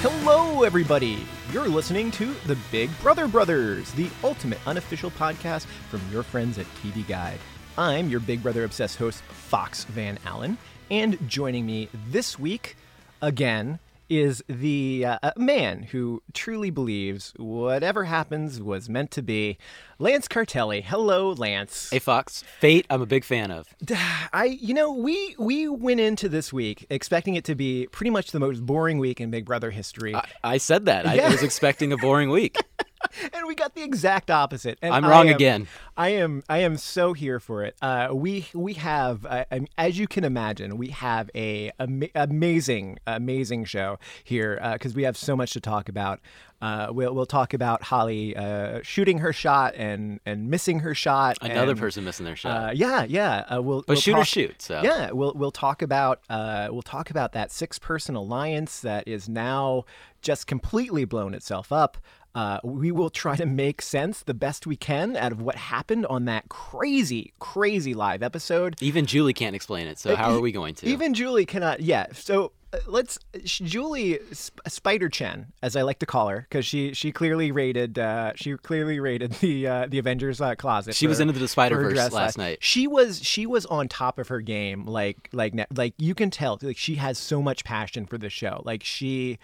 Hello, everybody. You're listening to the Big Brother Brothers, the ultimate unofficial podcast from your friends at TV Guide. I'm your Big Brother obsessed host, Fox Van Allen, and joining me this week, again, is the uh, man who truly believes whatever happens was meant to be, Lance Cartelli. Hello, Lance. Hey Fox, Fate, I'm a big fan of. I, you know, we we went into this week expecting it to be pretty much the most boring week in Big Brother history. I, I said that. Yeah. I was expecting a boring week. and we got the exact opposite. And I'm I wrong am- again. I am I am so here for it. Uh, we we have, uh, as you can imagine, we have a ama- amazing amazing show here because we have so much to talk about. Uh, we'll we'll talk about Holly uh, shooting her shot and and missing her shot. Another and, person missing their shot. Uh, yeah, yeah. Uh, we'll but we'll shoot or shoot. So yeah, we'll we'll talk about uh, we'll talk about that six person alliance that is now just completely blown itself up. Uh, we will try to make sense the best we can out of what happened on that crazy, crazy live episode. even Julie can't explain it. So how are we going to? Even Julie cannot. Yeah. So uh, let's Julie Sp- Spider Chen, as I like to call her, because she she clearly rated uh, she clearly rated the uh, the Avengers uh, closet. She was into the for her Spider-Verse dress last night. She was she was on top of her game. Like like like you can tell. Like she has so much passion for the show. Like she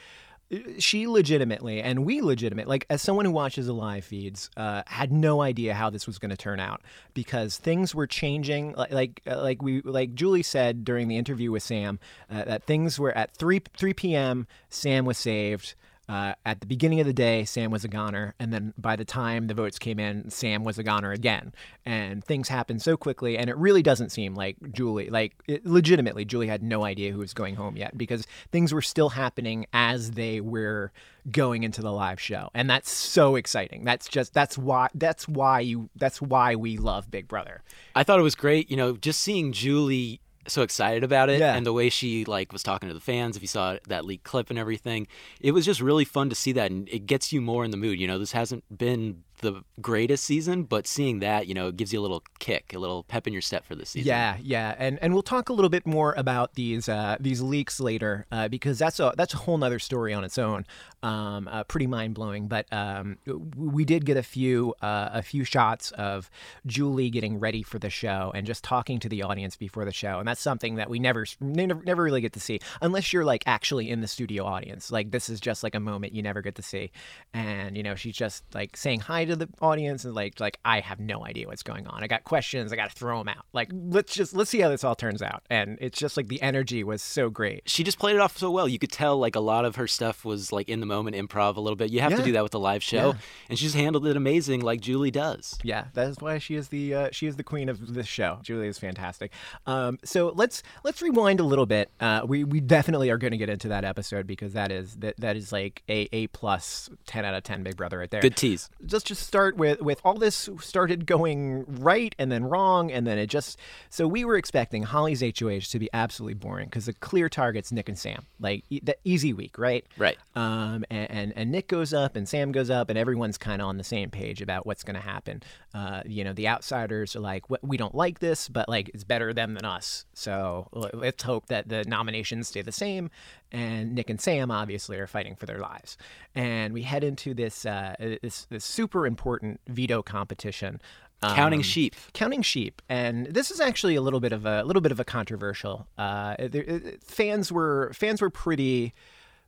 she legitimately and we legitimate like as someone who watches the live feeds uh, had no idea how this was going to turn out because things were changing. Like like, uh, like we like julie said during the interview with sam uh, that things were at 3 3 p.m sam was saved uh, at the beginning of the day, Sam was a goner, and then by the time the votes came in, Sam was a goner again. And things happened so quickly, and it really doesn't seem like Julie, like it, legitimately, Julie had no idea who was going home yet because things were still happening as they were going into the live show, and that's so exciting. That's just that's why that's why you that's why we love Big Brother. I thought it was great. You know, just seeing Julie so excited about it Yeah. and the way she like was talking to the fans if you saw that leaked clip and everything it was just really fun to see that and it gets you more in the mood you know this hasn't been the greatest season but seeing that you know it gives you a little kick a little pep in your step for this season Yeah, yeah, and and we'll talk a little bit more about these uh, these leaks later uh, because that's a that's a whole nother story on its own. Um, uh, pretty mind blowing, but um, we did get a few uh, a few shots of Julie getting ready for the show and just talking to the audience before the show, and that's something that we never never, never really get to see unless you're like actually in the studio audience. Like this is just like a moment you never get to see, and you know she's just like saying hi to the audience and like like I have no idea what's going on. I got questions. I got to throw them out. Like let's just let's see how this all turns out. And it's just like the energy was so great. she just played it off so well. You could tell like a lot of her stuff was like in the moment improv a little bit. You have Yeah. to do that with a live show, Yeah. and she's handled it amazing, like Julie does. Yeah, that is why she is the uh, she is the queen of this show. Julie is fantastic. Um, so let's let's rewind a little bit. Uh, we we definitely are going to get into that episode because that is that that is like a a plus ten out of ten Big Brother right there. Good tease. let's just start with with all this started going right and then wrong and then it just so we were expecting Holly's HOH to be absolutely boring because the clear targets Nick and Sam like e- the easy week right Right. um and and, and Nick goes up and Sam goes up and everyone's kind of on the same page about what's going to happen uh you know the outsiders are like we don't like this but like it's better them than us so let's hope that the nominations stay the same and Nick and Sam obviously are fighting for their lives. And we head into this uh, this, this super important veto competition. Counting um, sheep. counting sheep, and this is actually a little bit of a little bit of a controversial. Uh, there, fans were fans were pretty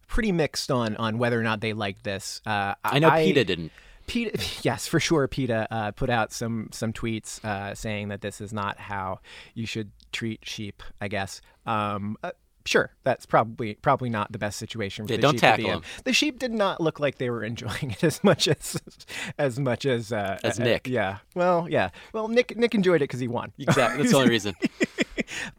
pretty mixed on on whether or not they liked this. Uh, I know PETA didn't. PETA, yes, for sure. PETA uh, put out some some tweets uh, saying that this is not how you should treat sheep. I guess. Um, uh, sure, that's probably probably not the best situation for Yeah, the don't sheep tackle in. 'em. The sheep did not look like they were enjoying it as much as as much as uh, As uh, Nick. yeah. Well, yeah. Well, Nick Nick enjoyed it because he won. Exactly. That's the only reason.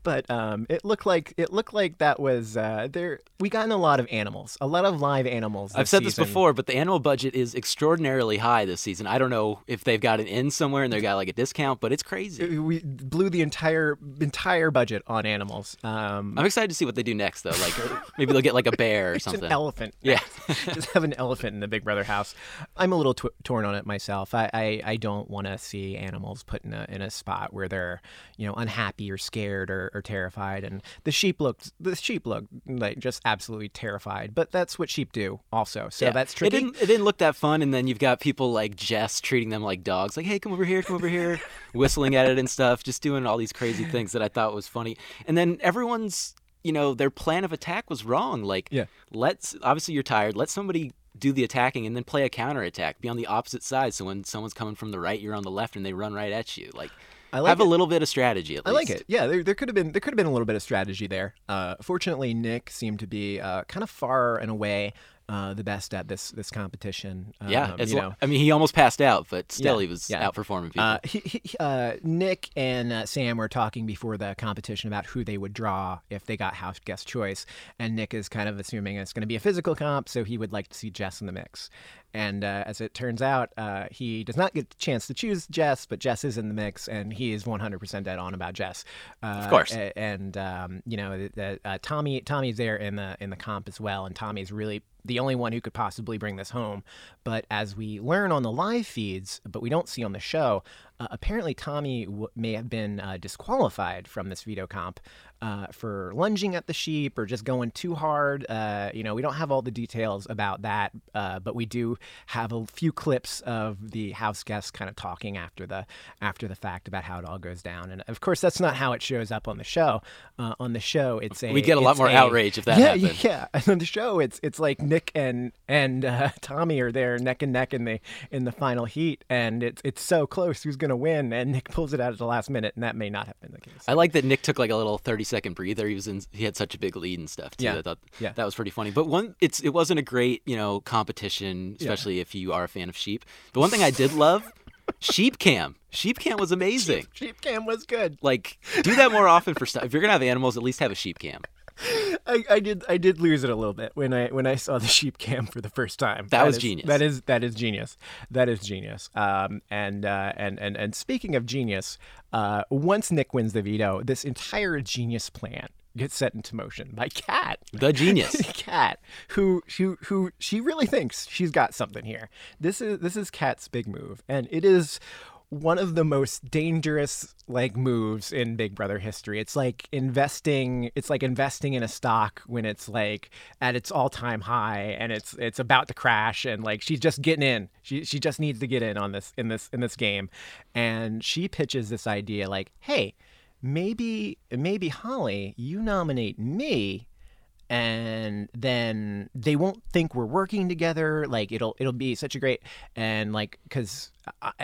But um, it looked like it looked like that was uh, there. We got in a lot of animals, a lot of live animals. I've said this before, but the animal budget is extraordinarily high this season. I don't know if they've got an in somewhere and they got like a discount, but it's crazy. We blew the entire entire budget on animals. Um, I'm excited to see what they do next, though. Like maybe they'll get like a bear or something. an elephant. Yeah. just have an elephant in the Big Brother house. I'm a little torn on it myself. I I, I don't want to see animals put in a in a spot where they're you know unhappy or scared or, are terrified, and the sheep looked the sheep looked like just absolutely terrified. But that's what sheep do, also. So Yeah. that's It tricky. didn't, it didn't look that fun, and then you've got people like Jess treating them like dogs, like, "Hey, come over here, come over here," whistling at it and stuff, just doing all these crazy things that I thought was funny. And then everyone's, you know, their plan of attack was wrong. Like, Yeah. let's obviously you're tired. Let somebody do the attacking and then play a counter attack. Be on the opposite side, so when someone's coming from the right, you're on the left, and they run right at you. Like, I like have it. a little bit of strategy at I like it. Yeah, there, there could have been there could have been a little bit of strategy there. Uh, fortunately, Nick seemed to be uh, kind of far and away uh, the best at this this competition. Yeah, Um, as you know. I mean, he almost passed out, but still, Yeah, he was yeah. outperforming people. Uh, he, he, uh, Nick and uh, Sam were talking before the competition about who they would draw if they got house guest choice, and Nick is kind of assuming it's going to be a physical comp, so he would like to see Jess in the mix. And uh, as it turns out, uh, he does not get the chance to choose Jess, but Jess is in the mix, and he is 100% dead on about Jess. Uh, Of course. and um, you know, the, the, uh, Tommy Tommy's there in the in the comp as well, and Tommy's really the only one who could possibly bring this home. But as we learn on the live feeds, but we don't see on the show, uh, apparently Tommy w- may have been uh, disqualified from this veto comp uh, for lunging at the sheep or just going too hard. Uh, you know, we don't have all the details about that, uh, but we do have a few clips of the house guests kind of talking after the after the fact about how it all goes down. And of course, that's not how it shows up on the show. Uh, on the show, it's a We get a lot more outrage if that yeah, happened. Yeah, and on the show, it's it's like Nick and and uh, Tommy are there neck and neck in the in the final heat, and it's it's so close. Who's gonna win? And Nick pulls it out at the last minute, and that may not have been the case. I like that Nick took like a little thirty second breather. He was in. He had such a big lead and stuff. Too. Yeah. I thought Yeah. that was pretty funny. But one, it's it wasn't a great you know competition, especially if you are a fan of sheep. But one thing I did love, sheep cam. Sheep cam was amazing. Sheep cam was good. Like do that more often for stuff. If you're gonna have animals, at least have a sheep cam. I, I did I did lose it a little bit when I when I saw the sheep cam for the first time. That was is- genius. That is that is genius. That is genius. Um, and uh, and and and speaking of genius, uh, once Nick wins the veto, this entire genius plan gets set into motion by Kat, The genius. Kat, who who who she really thinks she's got something here. This is this is Kat's big move, and it is one of the most dangerous like moves in Big Brother history. It's like investing. It's like investing in a stock when it's like at its all time high and it's it's about to crash, and like she's just getting in. She she just needs to get in on this in this in this game, and she pitches this idea like, hey. Maybe, maybe Holly, you nominate me and then they won't think we're working together like it'll it'll be such a great and like because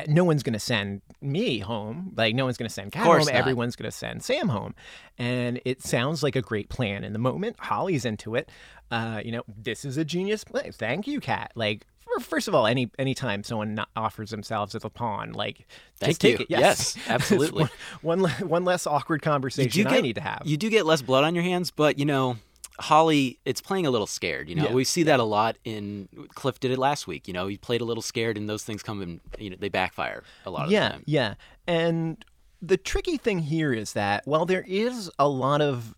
no one's gonna send me home like no one's gonna send Kat home not. everyone's gonna send Sam home and it sounds like a great plan in the moment Holly's into it uh, you know this is a genius plan thank you Kat like First of all, any anytime someone offers themselves as a pawn, like Thank take you. it. Yes, Yes, absolutely. one, one one less awkward conversation I need to have. You do get less blood on your hands, but you know, Holly, it's playing a little scared. You know, Yeah. we see that a lot in Cliff did it last week. You know, he played a little scared, and those things come and you know they backfire a lot of yeah, the time. Yeah, and the tricky thing here is that while there is a lot of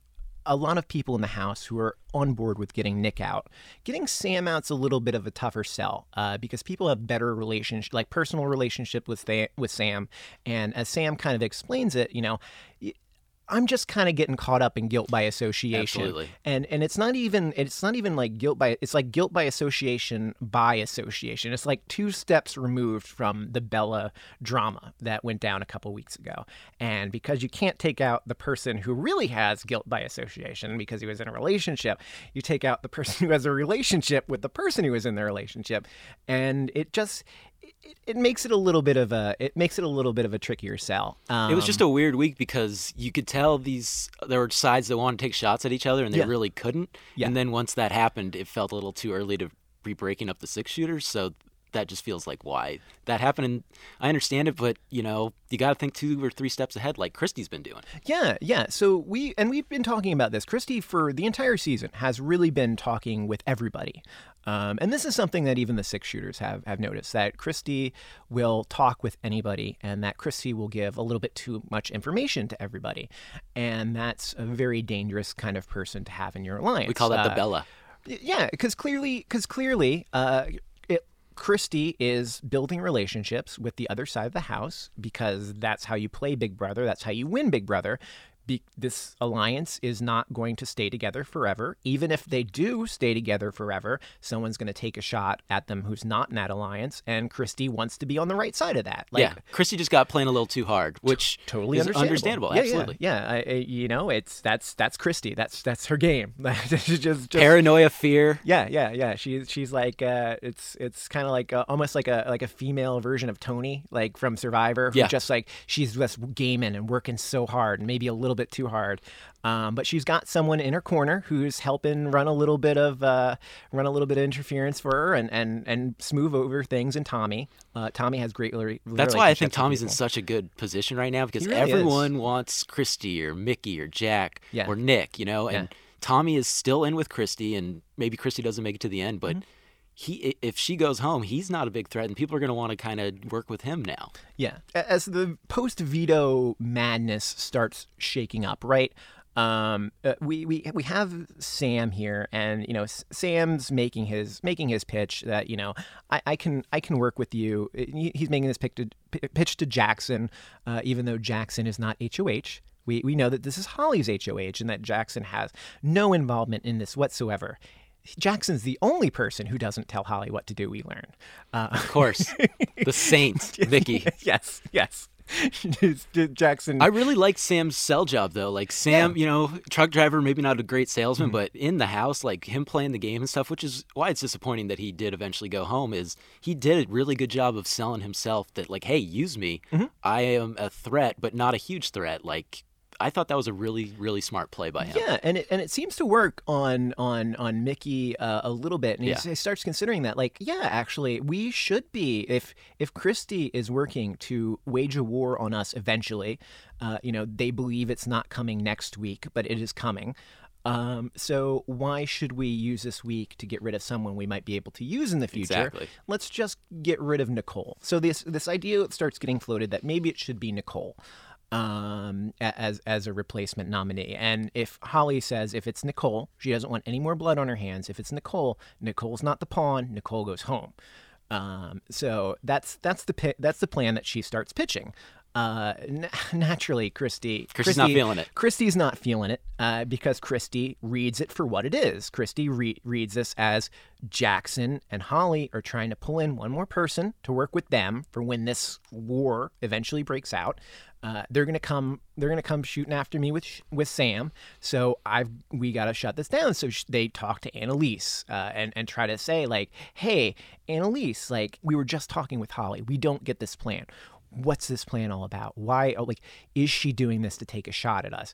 a lot of people in the house who are on board with getting Nick out, getting Sam out's a little bit of a tougher sell uh, because people have better relationship, like personal relationship with Sa- with Sam, and as Sam kind of explains it, you know. I'm just kind of getting caught up in guilt by association. Absolutely. And and it's not even it's not even like guilt by it's like guilt by association by association. It's like two steps removed from the Bella drama that went down a couple weeks ago. And because you can't take out the person who really has guilt by association because he was in a relationship, you take out the person who has a relationship with the person who was in the relationship. And it just it, it makes it a little bit of a it makes it a little bit of a trickier sell. Um, It was just a weird week because you could tell these there were sides that wanted to take shots at each other and they Yeah. really couldn't. Yeah. And then once that happened, it felt a little too early to be breaking up the six shooters. So that just feels like why that happened. And I understand it, but you know you got to think two or three steps ahead, like Christie's been doing. Yeah, yeah. So we and we've been talking about this. Christie for the entire season has really been talking with everybody, um, and this is something that even the six shooters have have noticed that Christie will talk with anybody, and that Christie will give a little bit too much information to everybody, and that's a very dangerous kind of person to have in your alliance. We call that the Uh, Bella. yeah, because clearly, because clearly, uh, Christie is building relationships with the other side of the house because that's how you play Big Brother. That's how you win Big Brother. Be, this alliance is not going to stay together forever. Even if they do stay together forever, someone's going to take a shot at them who's not in that alliance, and Christie wants to be on the right side of that. Like, yeah, Christie just got playing a little too hard, which t- totally is understandable. understandable. Yeah, absolutely. Yeah, yeah. I, you know, it's that's that's Christie. That's that's her game. just, just, paranoia, fear. Yeah, yeah, yeah. She's she's like uh, it's it's kind of like a, almost like a like a female version of Tony, like from Survivor. Who yeah. just like she's just gaming and working so hard, and maybe a little bit too hard. Um, but she's got someone in her corner who's helping run a little bit of uh, run a little bit of interference for her and and and smooth over things. And Tommy, uh, Tommy has great. That's why I think Tommy's in such a good position right now because really everyone is. wants Christie or Michie or Jack yeah. or Nick, you know, and Yeah. Tommy is still in with Christie, and maybe Christie doesn't make it to the end, but. Mm-hmm. He, if she goes home, he's not a big threat, and people are going to want to kind of work with him now. Yeah. As the post veto madness starts shaking up, right? Um, uh, we, we we have Sam here, and you know Sam's making his making his pitch that you know I, I can I can work with you. He's making this pitch to, pitch to Jackson, uh, even though Jackson is not HOH. We we know that this is Holly's HOH, and that Jackson has no involvement in this whatsoever. Jackson's the only person who doesn't tell Holly what to do. We learn. Uh, Of course, the Saint, Vicky. yes, yes. Jackson. I really like Sam's sell job though. Like Sam, you know, truck driver, maybe not a great salesman, but in the house, like him playing the game and stuff, which is why it's disappointing that he did eventually go home. Is he did a really good job of selling himself that like, hey, use me. I am a threat, but not a huge threat. Like I thought that was a really, really smart play by him. Yeah, and it, and it seems to work on on on Michie uh, a little bit, and he, starts considering that, like, yeah, actually, we should be if if Christie is working to wage a war on us eventually. Uh, you know, they believe it's not coming next week, but it is coming. Um, so why should we use this week to get rid of someone we might be able to use in the future? Exactly. Let's just get rid of Nicole. So this this idea starts getting floated that maybe it should be Nicole um, as as a replacement nominee. And if Holly says if it's Nicole, she doesn't want any more blood on her hands. If it's Nicole, Nicole's not the pawn. Nicole goes home. Um, so that's that's the pi- that's the plan that she starts pitching. Uh, n- naturally, Christie. Christie's not feeling it. Christie's not feeling it uh, because Christie reads it for what it is. Christie re- reads this as Jackson and Holly are trying to pull in one more person to work with them for when this war eventually breaks out. Uh, they're gonna come. They're gonna come shooting after me with with Sam. So I've we gotta shut this down. So sh- they talk to Analyse uh, and and try to say like, hey, Analyse, like we were just talking with Holly. We don't get this plan what's this plan all about? Why, oh, like, is she doing this to take a shot at us?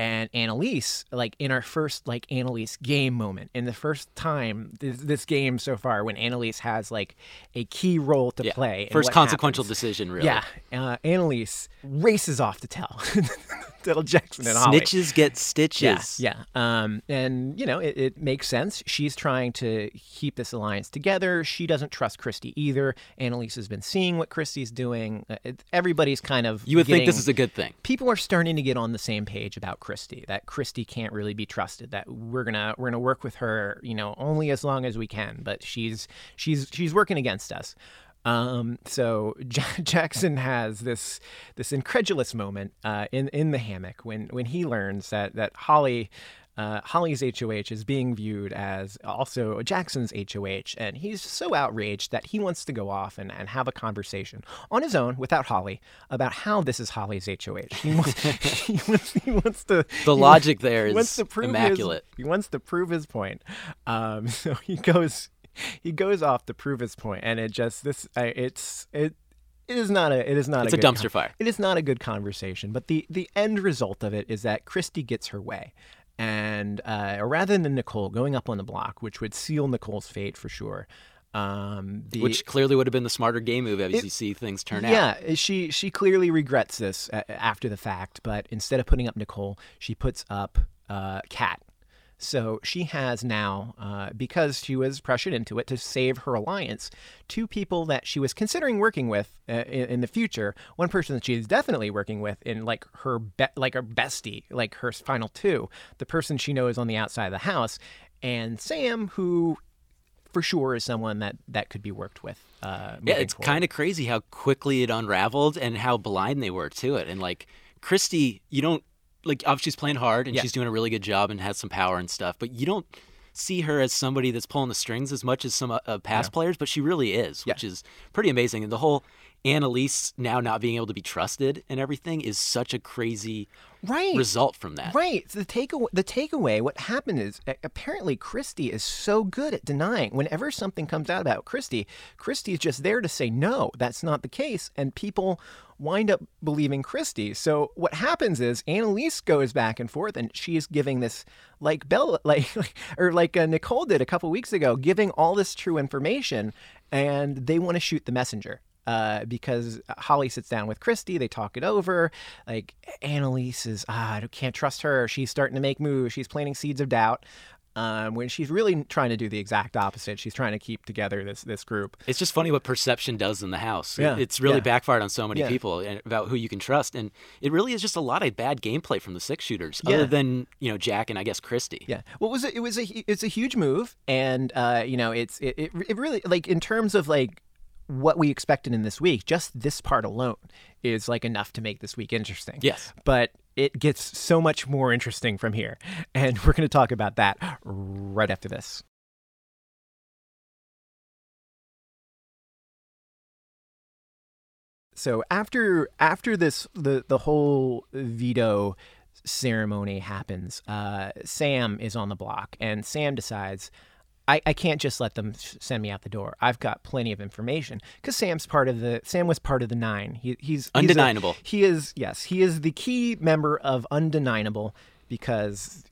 And Analyse, like in our first like Analyse game moment, in the first time this, this game so far, when Analyse has like a key role to Yeah. play, First consequential happens. decision, really. Yeah, uh, Analyse races off to tell Little Jackson and Holly. Snitches get stitches. Yeah, yeah. Um, and you know, it, it makes sense. She's trying to keep this alliance together. She doesn't trust Christie either. Analyse has been seeing what Christie's doing. Uh, it, everybody's kind of You would think this is a good thing. people are starting to get on the same page about Christie. That Christie can't really be trusted. That we're gonna we're gonna work with her, you know, only as long as we can. But she's she's she's working against us. Um, so Ja Jackson has this this incredulous moment uh, in in the hammock when when he learns that that Holly. Uh, Holly's HOH is being viewed as also Jackson's HOH, and he's so outraged that he wants to go off and, and have a conversation on his own without Holly about how this is Holly's HOH. He wants, he wants, he wants to. The he logic there wants is to prove his- immaculate. he wants to prove his point. Um, so he goes, he goes off to prove his point, and it just this, uh, it's it. It is not a. It is not It's a good dumpster fire. It is not a good conversation, but the the end result of it is that Christie gets her way, and uh, rather than Nicole going up on the block, which would seal Nicole's fate for sure, um, the Which clearly would have been the smarter game move as It- you see things turn out. yeah, she she clearly regrets this uh, after the fact, but instead of putting up Nicole, she puts up uh, Kat. So she has now, uh, because she was pressured into it to save her alliance, two people that she was considering working with uh, in, in the future. One person that she is definitely working with in like her be- like her bestie, like her final two. The person she knows on the outside of the house, and Sam, who for sure is someone that that could be worked with. Uh, Yeah, it's kind of crazy how quickly it unraveled and how blind they were to it. And like Christie, you don't like obviously she's playing hard and Yeah. she's doing a really good job and has some power and stuff, but you don't see her as somebody that's pulling the strings as much as some uh, uh, past players, but she really is, Yeah. which is pretty amazing. And the whole Analyse now not being able to be trusted and everything is such a crazy Right. result from that. Right. The takeaway. The takeaway. What happened is apparently Christie is so good at denying. Whenever something comes out about Christie, Christie is just there to say no, that's not the case, and people wind up believing Christie. So what happens is Analyse goes back and forth, and she's giving this like Bella, like, or like uh, Nicole did a couple weeks ago, giving all this true information, and they want to shoot the messenger uh, because Holly sits down with Christie. They talk it over. Like Analyse is, ah, I can't trust her. She's starting to make moves. She's planting seeds of doubt. Um, when she's really trying to do the exact opposite. She's trying to keep together this this group. It's just funny what perception does in the house. Yeah, It's really yeah. backfired on so many Yeah. people and about who you can trust. And it really is just a lot of bad gameplay from the six shooters, Yeah. other than, you know, Jack and I guess Christie. Yeah. What was it? It was a it's a huge move, and uh, you know, it's it, it it really like in terms of like what we expected in this week. Just this part alone is like enough to make this week interesting. Yes. But it gets so much more interesting from here, and we're going to talk about that right after this. So after after this the the whole veto ceremony happens, uh, Sam is on the block, and Sam decides. I, I can't just let them send me out the door. I've got plenty of information because Sam's part of the Sam was part of the nine. He, he's he's a- Undeniable. he is yes. He is the key member of Undeniable because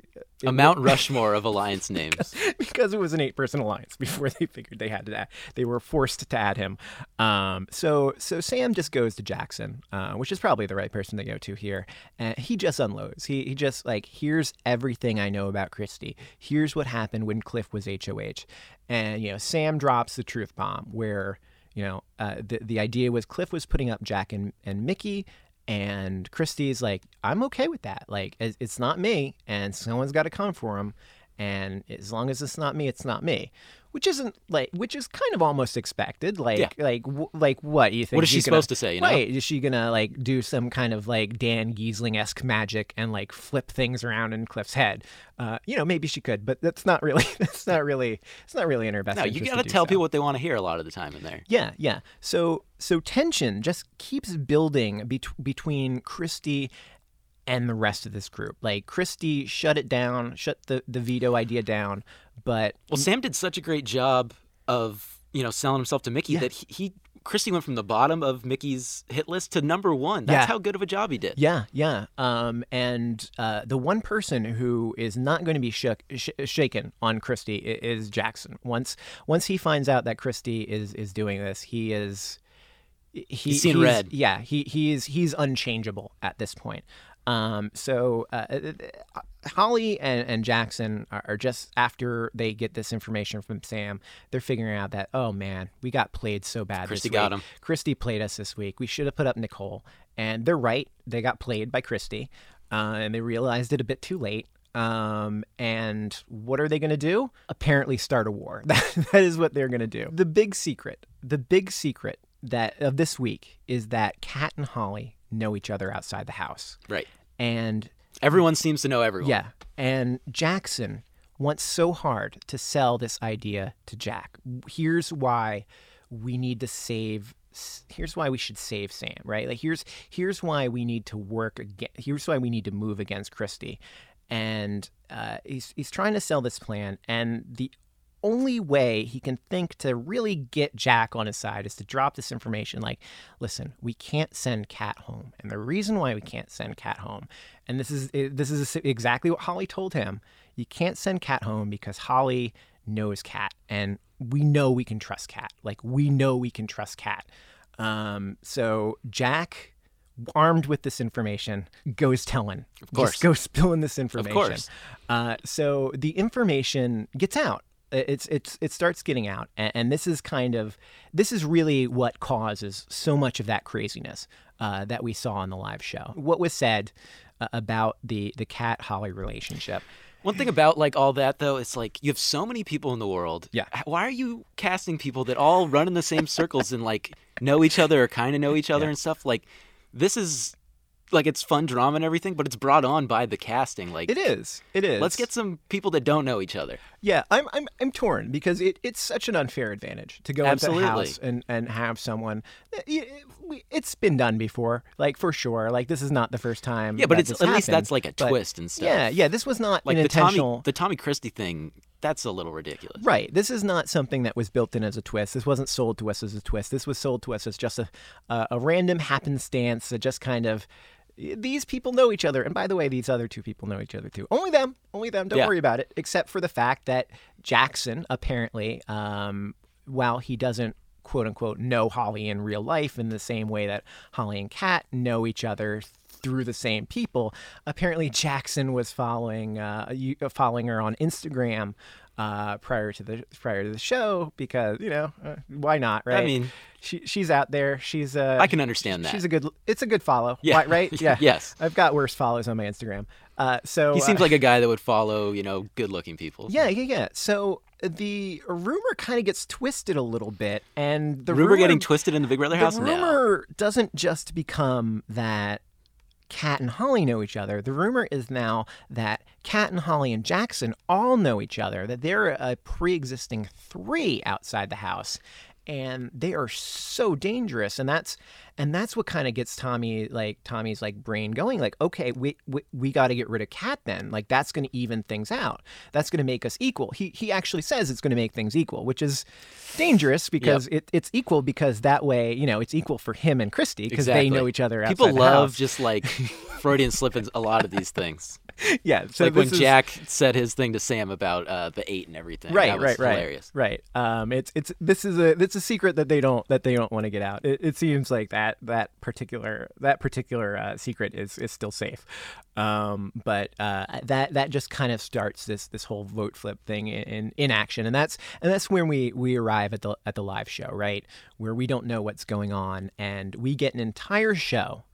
A Mount Rushmore of alliance names. because it was an eight-person alliance before they figured they had to add, they were forced to add him. Um, so so Sam just goes to Jackson, uh, which is probably the right person to go to here, and he just unloads. He he just like here's everything I know about Christie. Here's what happened when Cliff was HOH, and you know Sam drops the truth bomb where. You know, uh, the the idea was Cliff was putting up Jack and, and Michie, and Christie's like, I'm okay with that. Like, it's it's not me, and someone's got to come for him. And as long as it's not me, it's not me. Which isn't like, which is kind of almost expected. Like, Yeah. like, w- like what you think? What is she she's gonna- supposed to say, you know? Right? Is she gonna like do some kind of like Dan Gheesling esque magic and like flip things around in Cliff's head? Uh, you know, maybe she could, but that's not really. That's not really. It's not really in her best. No, you got to tell so. people what they want to hear a lot of the time in there. Yeah, yeah. So so tension just keeps building bet- between Christie and the rest of this group. Like Christie shut it down, shut the the veto idea down, but Well, Sam did such a great job of you know selling himself to Michie Yeah. that he, he Christie went from the bottom of Michie's hit list to number one. That's Yeah. how good of a job he did. yeah, yeah. Um, and uh, the one person who is not going to be shook, sh- shaken on Christie i- is Jackson. Once once he finds out that Christie is is doing this, he is he, He's seen red. Yeah, he he is he's unchangeable at this point. Um, so uh, uh, Holly and, and Jackson are, are just after they get this information from Sam, they're figuring out that oh man, we got played so bad. Christie got him. Christie played us this week. We should have put up Nicole, and they're right. They got played by Christie, uh, and they realized it a bit too late. Um, and what are they going to do? Apparently, start a war. That, is what they're going to do. The big secret, the big secret that of this week is that Kat and Holly know each other outside the house, Right. And Everyone seems to know everyone. yeah, and Jackson wants so hard to sell this idea to Jack. Here's why we need to save. Here's why we should save Sam, right? Like here's here's why we need to work again. Here's why we need to move against Christie, and uh, he's he's trying to sell this plan, and the only way he can think to really get Jack on his side is to drop this information like, listen, we can't send Kat home. And the reason why we can't send Kat home, and this is this is exactly what Holly told him, you can't send Kat home because Holly knows Kat and we know we can trust Kat. Like we know we can trust Kat. Um, so Jack armed with this information goes telling of course. just goes spilling this information Of course. uh, so the information gets out it's it's it starts getting out and, and this is kind of this is really what causes so much of that craziness uh, that we saw on the live show what was said uh, about the the Kat holly relationship One thing about like all that though, it's like you have so many people in the world. Yeah. Why are you casting people that all run in the same circles and like know each other or kind of know each other Yeah. and stuff? Like this is like it's fun drama and everything, but it's brought on by the casting. Like It is. It is. Let's get some people that don't know each other. Yeah, I'm I'm I'm torn because it, it's such an unfair advantage to go Absolutely. into a house and, and have someone. it- It's been done before, like for sure. Like this is not the first time. Yeah, but it's at least that's like a twist and stuff. Yeah, yeah. This was not Like an the Tommy intentional. the Tommy Christie thing, that's a little ridiculous. Right. This is not something that was built in as a twist. This wasn't sold to us as a twist. This was sold to us as just a a, a random happenstance. That just kind of these people know each other. And by the way, these other two people know each other too. Only them. Only them. Don't Yeah. worry about it. Except for the fact that Jackson apparently, um, while he doesn't quote unquote know Holly in real life in the same way that Holly and Kat know each other through the same people. Apparently, Jackson was following uh, following her on Instagram uh, prior to the prior to the show because you know uh, why not right? I mean- she she's out there. She's uh, I can understand that. She's a good. It's a good follow. Yeah. Why- right. Yeah. Yes. I've got worse follows on my Instagram. Uh, so He seems uh, like a guy that would follow, you know, good-looking people. yeah, yeah, yeah. So the rumor kind of gets twisted a little bit, and the rumor, rumor getting twisted in the Big Brother house. the No. rumor doesn't just become that Kat and Holly know each other. The rumor is now that Kat and Holly and Jackson all know each other, that they're a pre existing three outside the house. And they are so dangerous, and that's and that's what kind of gets Tommy like Tommy's like brain going. Like, okay, we we, we got to get rid of Kat then. Like, that's going to even things out. That's going to make us equal. He he actually says it's going to make things equal, which is dangerous because it, it's equal because that way you know it's equal for him and Christy because they know each other. People love just like Freudian slip in a lot of these things. yeah. So like when Jack said his thing to Sam about uh, the eight and everything. Right, that was right, right, hilarious. right. Um, it's it's this is a it's a secret that they don't that they don't want to get out. It, it seems like that that particular that particular uh, secret is is still safe. Um, but uh, that that just kind of starts this this whole vote flip thing in, in in action, and that's and that's when we we arrive at the at the live show, right, where we don't know what's going on, and we get an entire show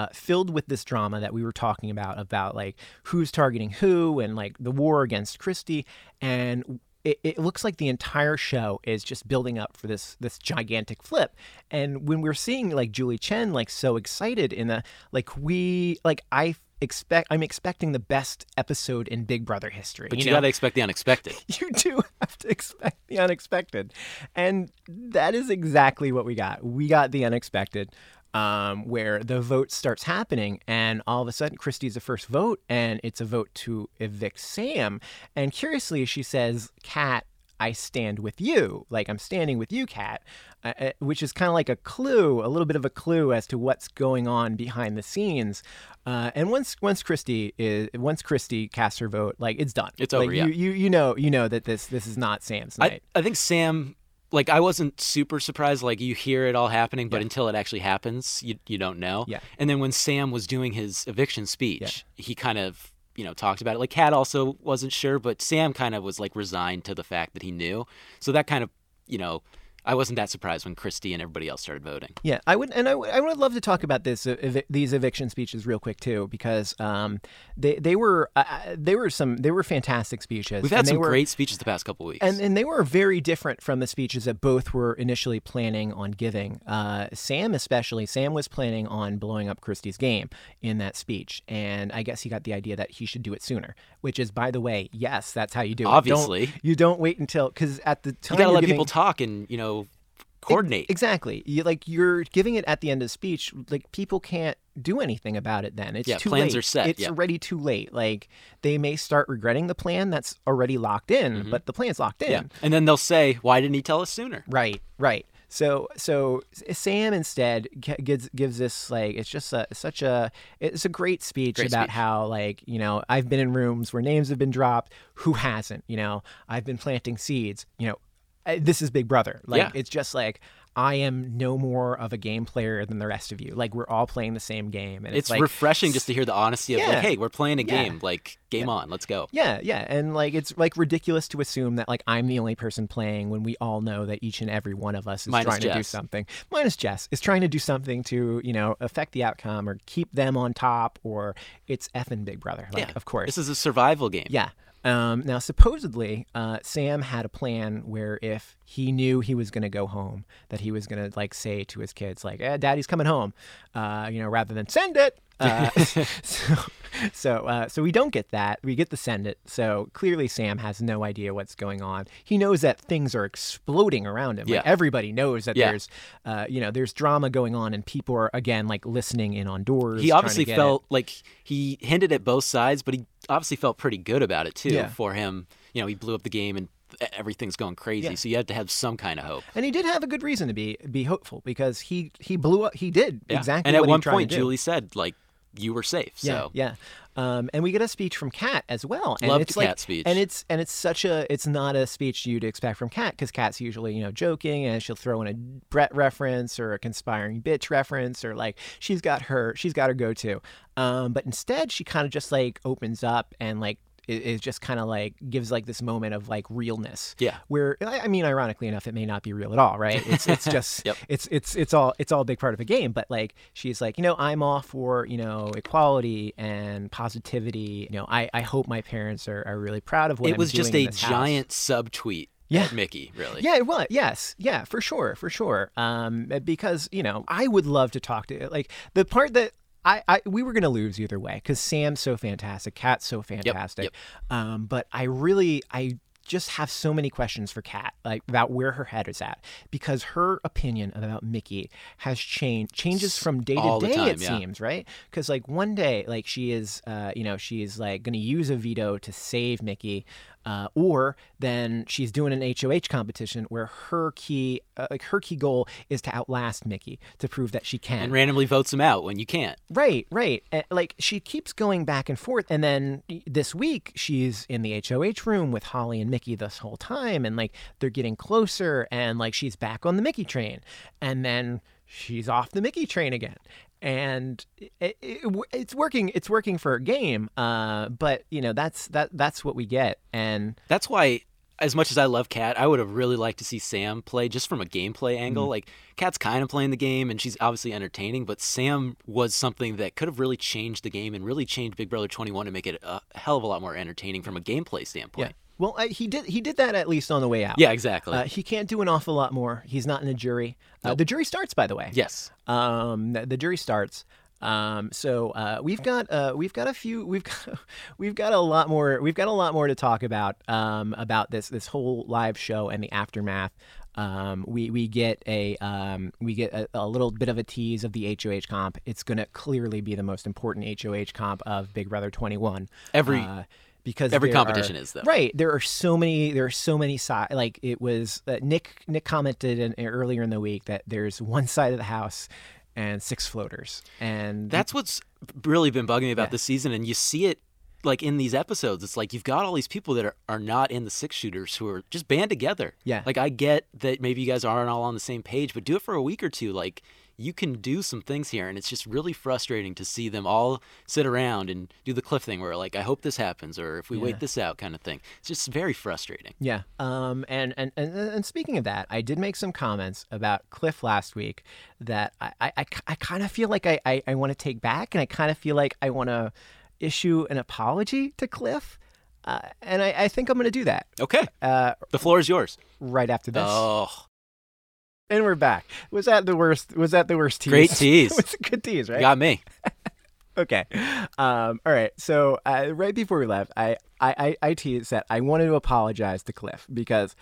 uh, filled with this drama that we were talking about about like who's targeting who and like the war against Christie and it, it looks like the entire show is just building up for this this gigantic flip and when we're seeing like Julie Chen like so excited in the like we like I expect I'm expecting the best episode in Big Brother history But you, know? got to expect the unexpected. you do have to expect the unexpected. And that is exactly what we got. We got the unexpected, um, where the vote starts happening, and all of a sudden, Christie's the first vote, and it's a vote to evict Sam. And curiously, she says, Kat, I stand with you. Like, I'm standing with you, Kat, uh, uh, which is kind of like a clue, a little bit of a clue as to what's going on behind the scenes. Uh, and once once Christie is once Christie casts her vote, like it's done. It's like, over, yeah. You, you you know you know that this this is not Sam's I, night. I think Sam, like, I wasn't super surprised. Like, you hear it all happening, but until it actually happens, you, you don't know. Yeah. And then when Sam was doing his eviction speech, he kind of, you know, talked about it. Like, Kat also wasn't sure, but Sam kind of was, like, resigned to the fact that he knew. So that kind of, you know, I wasn't that surprised when Christie and everybody else started voting. Yeah, I would, and I would, I would love to talk about this uh, evi- these eviction speeches real quick too, because um, they they were uh, they were some they were fantastic speeches. We've had and they some were, great speeches the past couple weeks. And, and they were very different from the speeches that both were initially planning on giving. Uh, Sam, especially, Sam was planning on blowing up Christie's game in that speech. And I guess he got the idea that he should do it sooner, which is, by the way, yes, that's how you do it. Don't- Obviously. you don't wait until, because at the time, you got to you're let giving- people talk and, you know, coordinate. Exactly. You like you're giving it at the end of the speech. Like people can't do anything about it. Then it's Yeah, too plans late. are set, It's yeah. already too late. Like they may start regretting the plan that's already locked in, but the plan's locked in. Mm-hmm. yeah. And then they'll say, why didn't he tell us sooner? Right. Right. So so Sam instead gives gives this like it's just a, such a it's a great speech Great about speech. how like you know I've been in rooms where names have been dropped who hasn't you know I've been planting seeds you know this is Big Brother like Yeah. it's just like I am no more of a game player than the rest of you like we're all playing the same game and it's, It's like refreshing just to hear the honesty of, Yeah. like, hey, we're playing a Yeah. game. Like, game on. Let's go. Yeah, yeah, and like it's like ridiculous to assume that like I'm the only person playing when we all know that each and every one of us is Minus trying to do something. Minus Jess is trying to do something to you know affect the outcome or keep them on top, or it's effing Big Brother. Like, yeah. of course. This is a survival game. Yeah. Um, now, supposedly, uh, Sam had a plan where if he knew he was going to go home, that he was going to like say to his kids, like, eh, "Daddy's coming home," uh, you know, rather than send it. Uh, so, so, uh, so we don't get that. We get the send it. So clearly, Sam has no idea what's going on. He knows that things are exploding around him. Like, Yeah. everybody knows that Yeah. there's, uh, you know, there's drama going on, and people are again like listening in on doors. he obviously get it. felt like he hinted at both sides, but he obviously felt pretty good about it too. Yeah. For him, you know, he blew up the game and everything's going crazy, Yeah. so you had to have some kind of hope. and he did have a good reason to be be hopeful because he he blew up. He did Yeah. exactly. And at what one point. Julie said like you were safe. Yeah, So yeah. Um, and we get a speech from Kat as well. And Loved it's like, Kat's speech. And it's and it's such a it's not a speech you'd expect from Kat because Kat's usually you know joking and she'll throw in a Brett reference or a conspiring bitch reference or like she's got her she's got her go to. Um, but instead she kind of just like opens up and like i- is just kind of like gives like this moment of like realness Yeah. where I mean ironically enough it may not be real at all right it's it's just Yep. it's it's it's all it's all a big part of a game but like she's like you know i'm all for you know equality and positivity you know i i hope my parents are, are really proud of what it I'm was just a this house." giant subtweet Yeah. Michie, really. Yeah, it was. Yes, yeah, for sure, for sure. Um, because you know, I would love to talk to like the part that I, I we were gonna lose either way because Sam's so fantastic, Kat's so fantastic. yep. Um, but I really, I just have so many questions for Kat, like about where her head is at, because her opinion about Michie has changed, changes from day all to day. time, it yeah. seems right, because like one day, like she is, uh, you know, she is like gonna use a veto to save Michie. Uh, or then she's doing an HOH competition where her key, uh, like her key goal, is to outlast Michie to prove that she can. And randomly votes him out when you can't. Right, right. And, like she keeps going back and forth, and then this week she's in the HOH room with Holly and Michie this whole time, and like they're getting closer, and like she's back on the Michie train, and then she's off the Michie train again, and it, it, it's working. It's working for a game, uh, but you know that's that that's what we get, and That's why, as much as I love Kat, I would have really liked to see Sam play just from a gameplay angle. Mm-hmm. Like, Kat's kind of playing the game and she's obviously entertaining, but Sam was something that could have really changed the game and really changed Big Brother 21 to make it a hell of a lot more entertaining from a gameplay standpoint. yeah. Well, I, he did he did that at least on the way out. Yeah, exactly. Uh, he can't do an awful lot more. He's not in a jury. Uh, the jury starts, by the way. yes. Um, the, the jury starts. Um, so uh, we've got uh, we've got a few we've got we've got a lot more we've got a lot more to talk about um, about this this whole live show and the aftermath. Um, we we get a um, we get a, a little bit of a tease of the HOH comp. It's going to clearly be the most important HOH comp of Big Brother 21. Every- uh, because every competition are- is, though. right. There are so many. There are so many side. Like it was uh, Nick. Nick commented in, earlier in the week that there's one side of the house and six floaters, and That's what's really been bugging me about Yeah. this season, and you see it like in these episodes. It's like you've got all these people that are, are not in the six shooters who are just band together. Yeah. Like I get that maybe you guys aren't all on the same page, but do it for a week or two. Like you can do some things here, and it's just really frustrating to see them all sit around and do the cliff thing where like I hope this happens or if we Yeah. wait this out kind of thing. It's just very frustrating. Yeah. Um. And and and, and speaking of that, I did make some comments about Cliff last week that I I, I, I kind of feel like I I, I want to take back, and I kind of feel like I want to issue an apology to Cliff. Uh, and I, I think I'm going to do that Okay, uh, the floor is yours. right after this. Oh, And we're back. Was that the worst? Was that the worst tease? Great tease. it was a good tease, right? you got me. Okay. Um, all right. So uh, right before we left, I, I, I, I teased that I wanted to apologize to Cliff because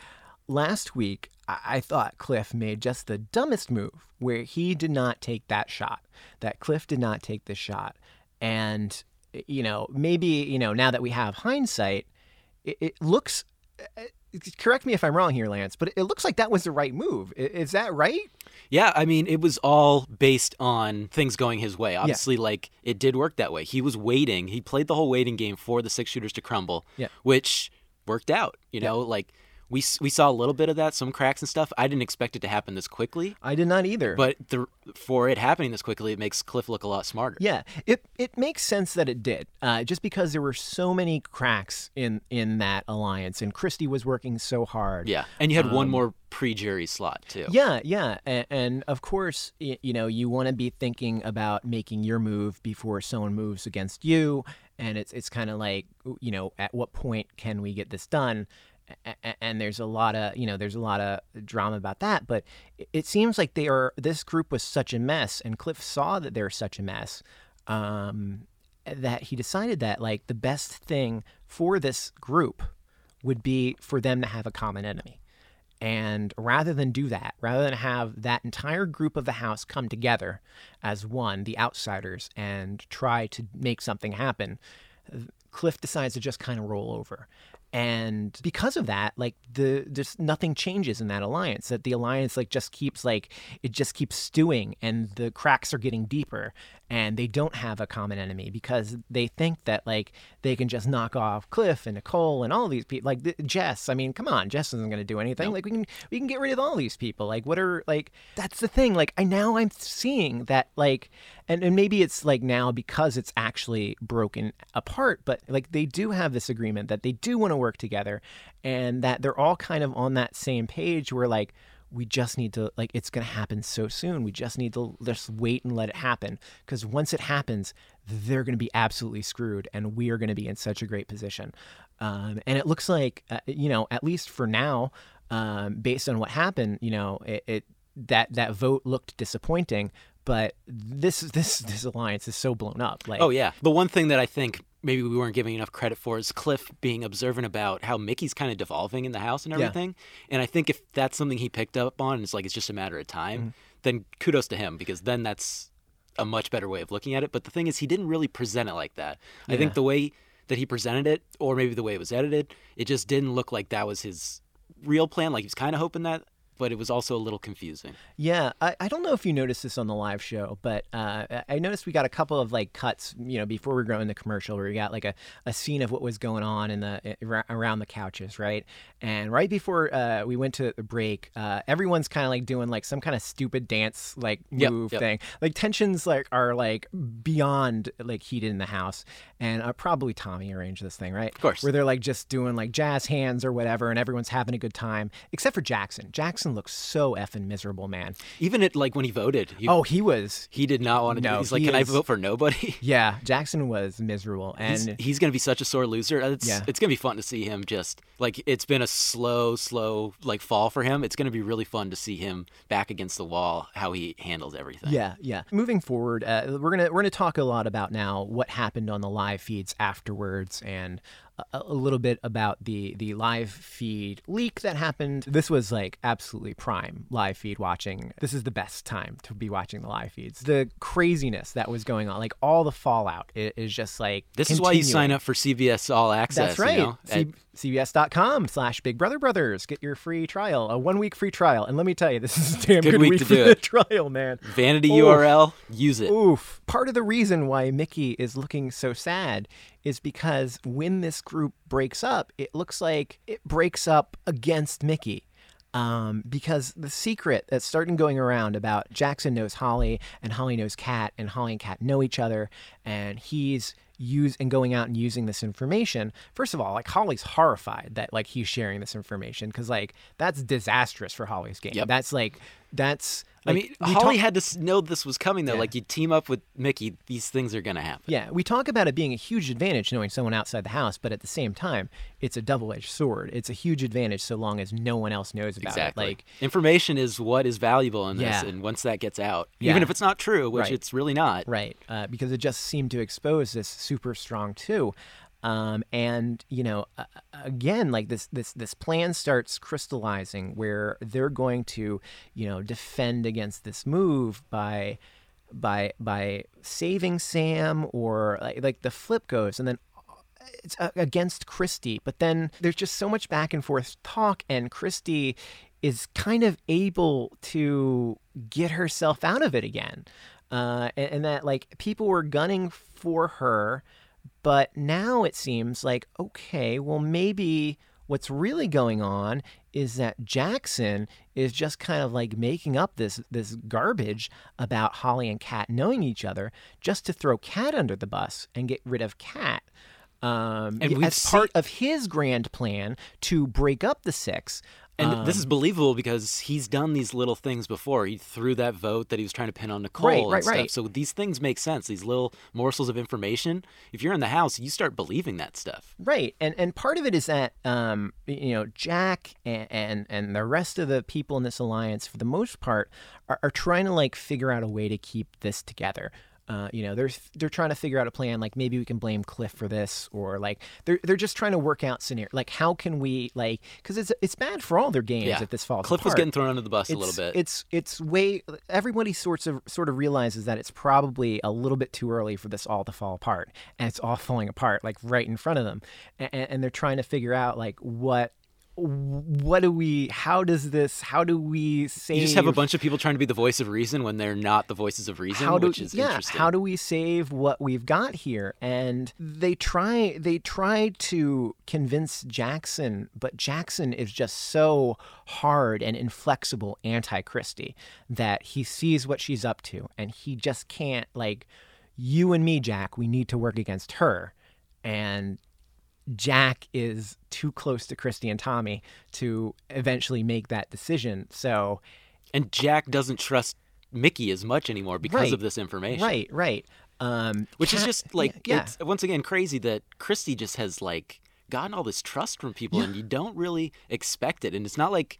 last week I, I thought Cliff made just the dumbest move where he did not take that shot. That Cliff did not take the shot. And, you know, maybe, you know, now that we have hindsight, it, it looks. Correct me if I'm wrong here, Lance, but it looks like that was the right move. Is that right? Yeah, I mean, it was all based on things going his way. Obviously, like it did work that way. He was waiting. He played the whole waiting game for the six shooters to crumble, Yeah. which worked out. You know, like we we saw a little bit of that, some cracks and stuff. I didn't expect it to happen this quickly, I did not either. but the, for it happening this quickly, it makes Cliff look a lot smarter. Yeah, it it makes sense that it did, uh, just because there were so many cracks in in that alliance, and Christie was working so hard. Yeah, and you had one more pre-jury slot too. Um, Yeah, yeah, and, and of course, y- you know, you want to be thinking about making your move before someone moves against you, and it's it's kind of like, you know, at what point can we get this done? And there's a lot of, you know, there's a lot of drama about that, but it- seems like they are. This group was such a mess, and Cliff saw that they were such a mess, um, that he decided that like the best thing for this group would be for them to have a common enemy. And rather than do that, rather than have that entire group of the house come together as one, the outsiders, and try to make something happen, Cliff decides to just kind of roll over and because of that like the just nothing changes in that alliance that the alliance like just keeps like it just keeps stewing and the cracks are getting deeper and they don't have a common enemy because they think that like they can just knock off Cliff and Nicole and all these people like Jess I mean come on Jess isn't going to do anything. Like we can we can get rid of all these people. Like what are like that's the thing. Like I now I'm seeing that like and, and maybe it's like now because it's actually broken apart but like they do have this agreement that they do want to work together and that they're all kind of on that same page where like we just need to like it's going to happen so soon. We just need to just wait and let it happen. Because once it happens they're going to be absolutely screwed and we are going to be in such a great position. Um, and it looks like uh, you know at least for now um, based on what happened you know it, it that that vote looked disappointing but this this this alliance is so blown up like oh yeah. The one thing that i think maybe we weren't giving enough credit for is Cliff being observant about how Michie's kind of devolving in the house and everything. Yeah. And I think if that's something he picked up on, it's like it's just a matter of time, mm-hmm. then kudos to him because then that's a much better way of looking at it. But the thing is, he didn't really present it like that. Yeah. I think the way that he presented it, or maybe the way it was edited, it just didn't look like that was his real plan. Like he was kind of hoping that but it was also a little confusing. Yeah, I, I don't know if you noticed this on the live show, but uh, I noticed we got a couple of like cuts, you know, before we are going the commercial, where we got like a, a scene of what was going on in the around the couches, right? And right before uh, we went to the break, uh, everyone's kind of like doing like some kind of stupid dance like move yep, yep. thing. Like tensions like are like beyond like heated in the house, and uh, probably Tommy arranged this thing, right? Of course. Where they're like just doing like jazz hands or whatever, and everyone's having a good time, except for Jackson. Jackson looks so effing miserable, man. Even at like when he voted. He, oh, he was. He did not want to. No, do, he's like, he can is, I vote for nobody? Yeah, Jackson was miserable, and he's, he's going to be such a sore loser. It's, yeah. it's going to be fun to see him just like it's been a slow, slow like fall for him. It's going to be really fun to see him back against the wall, how he handles everything. Yeah, yeah. Moving forward, uh, we're gonna we're gonna talk a lot about now what happened on the live feeds afterwards and a, a little bit about the the live feed leak that happened. This was like absolutely prime live feed watching. This is the best time to be watching the live feeds. The craziness that was going on, like all the fallout, is just like this continuing. is why you sign up for CBS All Access. That's right. You know? C- CBS.com slash Big Brother Brothers. Get your free trial, a one week free trial. And let me tell you, this is a damn good, good week, week to for do the it. trial, man. Vanity Oof. URL, use it. Oof. Part of the reason why Michie is looking so sad is because when this group breaks up, it looks like it breaks up against Michie. Um, because the secret that's starting going around about Jackson knows Holly and Holly knows Kat and Holly and Kat know each other and he's use and going out and using this information first of all like holly's horrified that like he's sharing this information because like that's disastrous for holly's game yep. that's like that's like, I mean, Holly talk- had to know this was coming though. Yeah. Like you team up with Michie, these things are going to happen. Yeah, we talk about it being a huge advantage knowing someone outside the house, but at the same time, it's a double-edged sword. It's a huge advantage so long as no one else knows about exactly. it. Like information is what is valuable in this, yeah. and once that gets out, yeah. even if it's not true, which right. it's really not, right? Uh, because it just seemed to expose this super strong too. Um, and you know, uh, again, like this, this, this plan starts crystallizing where they're going to, you know, defend against this move by, by, by saving Sam, or like, like the flip goes, and then it's against Christie. But then there's just so much back and forth talk, and Christie is kind of able to get herself out of it again. Uh, and, and that like people were gunning for her but now it seems like, okay, well, maybe what's really going on is that Jackson is just kind of like making up this this garbage about Holly and Kat knowing each other just to throw Kat under the bus and get rid of Kat. Um, and as part of his grand plan to break up the six, and um, this is um, believable because he's done these little things before. He threw that vote that he was trying to pin on Nicole right, and right, stuff. Right. So these things make sense. These little morsels of information. If you're in the house, you start believing that stuff. Right. And and part of it is that um, you know Jack and, and and the rest of the people in this alliance, for the most part, are, are trying to like figure out a way to keep this together. Uh, you know, they're they're trying to figure out a plan. Like maybe we can blame Cliff for this, or like they're they're just trying to work out scenario. Like how can we like because it's it's bad for all their games Yeah. if this falls apart. Cliff was getting thrown under the bus a little bit. It's it's way everybody sorts of sort of realizes that it's probably a little bit too early for this all to fall apart, and it's all falling apart like right in front of them, and, and they're trying to figure out like what what do we how does this how do we save you just have a bunch of people trying to be the voice of reason when they're not the voices of reason, how do, which is yeah, interesting. How do we save what we've got here? And they try they try to convince Jackson, but Jackson is just so hard and inflexible anti Christie that he sees what she's up to and he just can't like you and me, Jack, we need to work against her. And Jack is too close to Christie and Tommy to eventually make that decision. So and Jack doesn't trust Michie as much anymore because Right. of this information. Right, right. Um, Which is just like yeah, it's once again crazy that Christie just has like gotten all this trust from people and you don't really expect it. And it's not like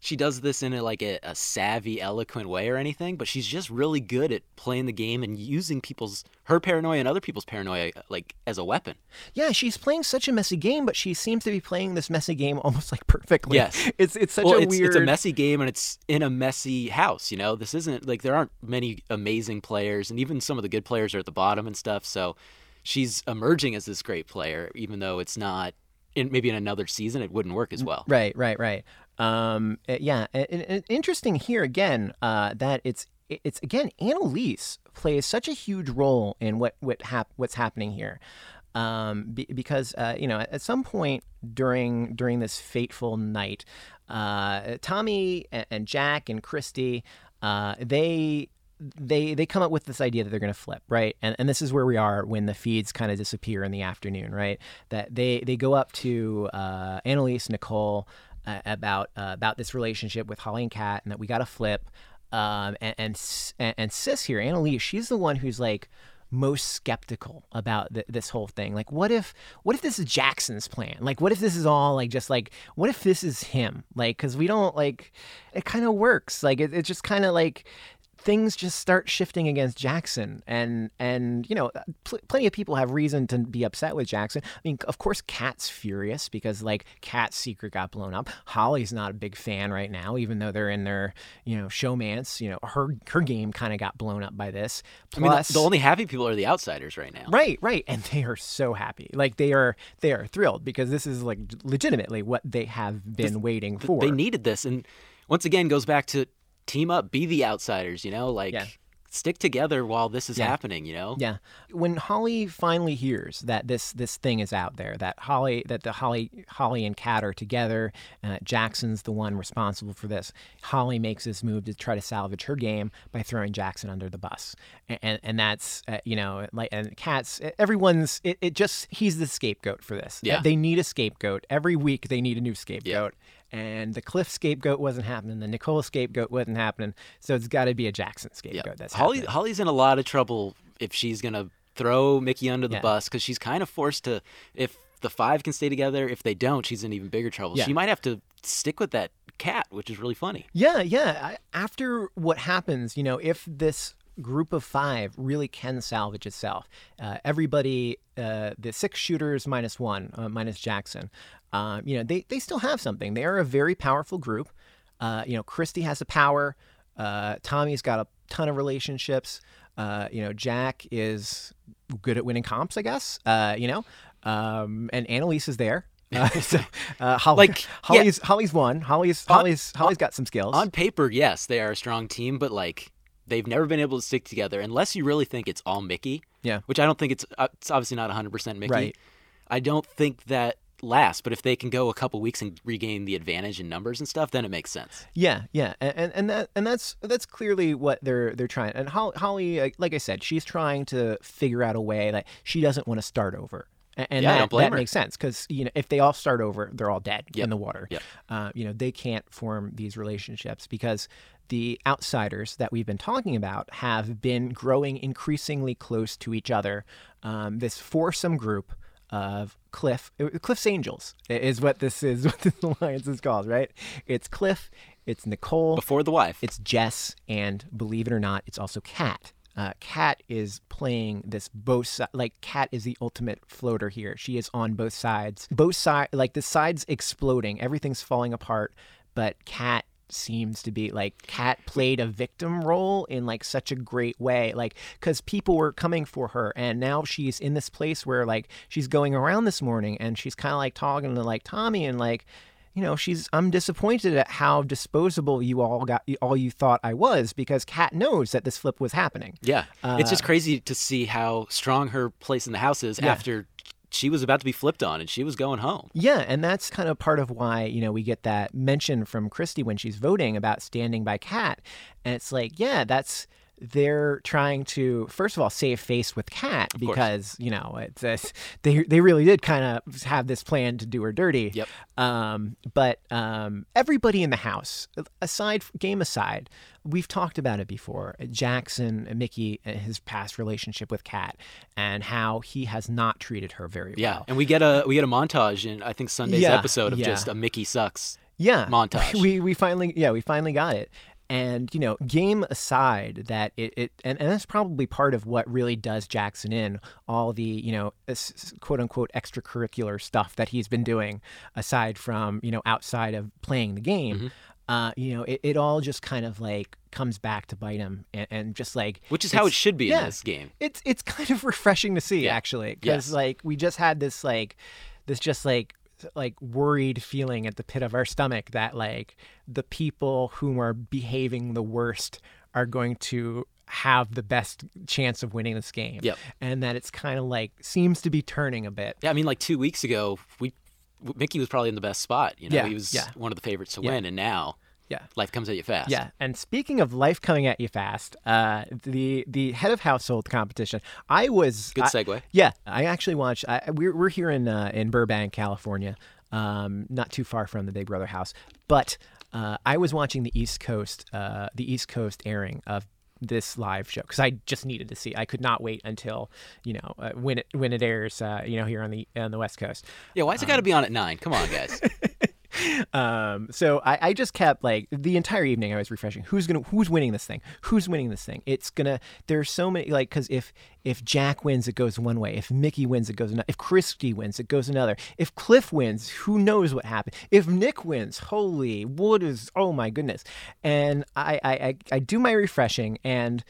she does this in a like a, a savvy, eloquent way or anything, but she's just really good at playing the game and using people's her paranoia and other people's paranoia uh, like as a weapon. yeah. She's playing such a messy game, but she seems to be playing this messy game almost like perfectly. Yes. it's it's such well, a it's, weird. it's a messy game and it's in a messy house. You know, this isn't like there aren't many amazing players, and even some of the good players are at the bottom and stuff. So she's emerging as this great player, even though it's not. In, maybe in another season, it wouldn't work as well. Right, right, right. Um, uh, yeah, and- and interesting here again uh, that it's it's again Analyse plays such a huge role in what what hap- what's happening here. Um, be, because uh, you know at some point during during this fateful night, uh, Tommy and, and Jack and Christie, uh, they they they come up with this idea that they're going to flip right and and this is where we are when the feeds kind of disappear in the afternoon right that they they go up to uh, Analyse Nicole uh, about uh, about this relationship with Holly and Kat and that we got to flip um, and, and and Sis here Analyse she's the one who's like most skeptical about th- this whole thing. Like what if what if this is Jackson's plan? Like what if this is all like just like what if this is him? Like because we don't like it kind of works. Like it, it just kind of like things just start shifting against Jackson, and and you know, pl- plenty of people have reason to be upset with Jackson. I mean, of course, Kat's furious because like Kat's secret got blown up. Holly's not a big fan right now, even though they're in their you know showmance. You know, her her game kind of got blown up by this. I mean, the, the only happy people are the outsiders right now. Right, right, and they are so happy. Like they are, they are thrilled because this is like legitimately what they have been waiting for. They needed this, and once again goes back to team up, be the outsiders. You know, like Yeah. stick together while this is Yeah. happening. You know, Yeah. When Holly finally hears that this this thing is out there, that Holly that the Holly Holly and Kat are together, uh, Jackson's the one responsible for this. Holly makes this move to try to salvage her game by throwing Jackson under the bus, and and, and that's uh, you know like and Kat's everyone's it, it just he's the scapegoat for this. Yeah. They need a scapegoat every week. They need a new scapegoat. And the Cliff scapegoat wasn't happening. The Nicole scapegoat wasn't happening. So it's got to be a Jackson scapegoat. Yeah. That's Holly. happening. Holly's in a lot of trouble if she's gonna throw Michie under the Yeah. bus because she's kind of forced to. If the five can stay together, if they don't, she's in even bigger trouble. Yeah. She might have to stick with that Kat, which is really funny. Yeah, yeah. After what happens, you know, if this group of five really can salvage itself, uh, everybody, uh, the six shooters minus one, uh, minus Jackson, um, you know, they, they still have something. They are a very powerful group. Uh, you know, Christie has a power. Uh, Tommy's got a ton of relationships. Uh, you know, Jack is good at winning comps, I guess. Uh, you know, um, and Analyse is there. Uh, so, uh, Holly, Like, yeah. Holly's Holly's won. Holly's Holly's Holly's got some skills. On paper, yes, they are a strong team, but like they've never been able to stick together unless you really think it's all Michie. Yeah. Which I don't think it's. It's obviously not 100% Michie. Right. I don't think that lasts. But if they can go a couple weeks and regain the advantage in numbers and stuff, then it makes sense. Yeah, yeah, and, and and that and that's that's clearly what they're they're trying. And Holly, like- I said, she's trying to figure out a way that she doesn't want to start over. And Yeah, that, don't blame that makes sense because you know if they all start over, they're all dead in the water. Yep. Uh, you know they can't form these relationships because the outsiders that we've been talking about have been growing increasingly close to each other. Um, this foursome group of Cliff, uh, Cliff's Angels is what this is. What this alliance is called, right? It's Cliff, it's Nicole, Before the wife. it's Jess, and believe it or not, it's also Kat. uh, Kat is playing this both si- like Kat is the ultimate floater here. She is on both sides, both side like the sides exploding, everything's falling apart, but Kat seems to be like Kat played a victim role in like such a great way like cuz people were coming for her and now she's in this place where like she's going around this morning and she's kind of like talking to like Tommy and like you know she's I'm disappointed at how disposable you all got all you thought I was because Kat knows that this flip was happening Yeah. it's just uh, crazy to see how strong her place in the house is after she was about to be flipped on and she was going home. Yeah, and that's kind of part of why, you know, we get that mention from Christie when she's voting about standing by Kat. And it's like, yeah, that's they're trying to first of all save face with Kat because, you know, it's, it's they they really did kind of have this plan to do her dirty. Yep. Um, but um, everybody in the house, aside game aside, we've talked about it before. Jackson, Michie, and his past relationship with Kat, and how he has not treated her very Yeah. well. Yeah, and we get a we get a montage in I think Sunday's Yeah, episode of yeah. just a Michie sucks. yeah montage. we we finally yeah we finally got it and you know game aside that it, it and, and that's probably part of what really does jackson in all the you know quote unquote extracurricular stuff that he's been doing aside from you know outside of playing the game Mm-hmm. uh, you know it, it all just kind of like comes back to bite him and, and just like Which is how it should be yeah. in this game. it's it's kind of refreshing to see Yeah. actually because Yes. like we just had this like this just like like worried feeling at the pit of our stomach that like the people who are behaving the worst are going to have the best chance of winning this game Yep. and that it's kind of like seems to be turning a bit Yeah, I mean like 2 weeks ago we Michie was probably in the best spot, you know. Yeah, he was yeah. one of the favorites to Yeah. win and now yeah life comes at you fast. Yeah, and speaking of life coming at you fast, uh, the the head of household competition, I was Good I- segue. yeah, I actually watched. I, we're we're here in uh, in Burbank, California, um, not too far from the Big Brother house. But uh, I was watching the East Coast, uh, the East Coast airing of this live show because I just needed to see. I could not wait until you know uh, when it when it airs. Uh, you know here on the on the West Coast. Yeah, why's it got to be on at 9? Come on, guys. Um, so I, I just kept like the entire evening I was refreshing. Who's gonna who's winning this thing? Who's winning this thing? It's gonna there's so many like because if if Jack wins it goes one way. If Michie wins it goes another. If Christie wins it goes another. If Cliff wins, who knows what happened? If Nick wins, holy what is oh my goodness. And I I I, I do my refreshing and.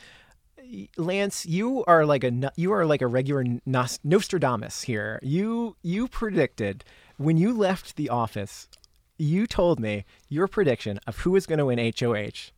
Lance, you are like a you are like a regular Nostradamus here. You you predicted when you left the office, you told me your prediction of who was going to win HOH,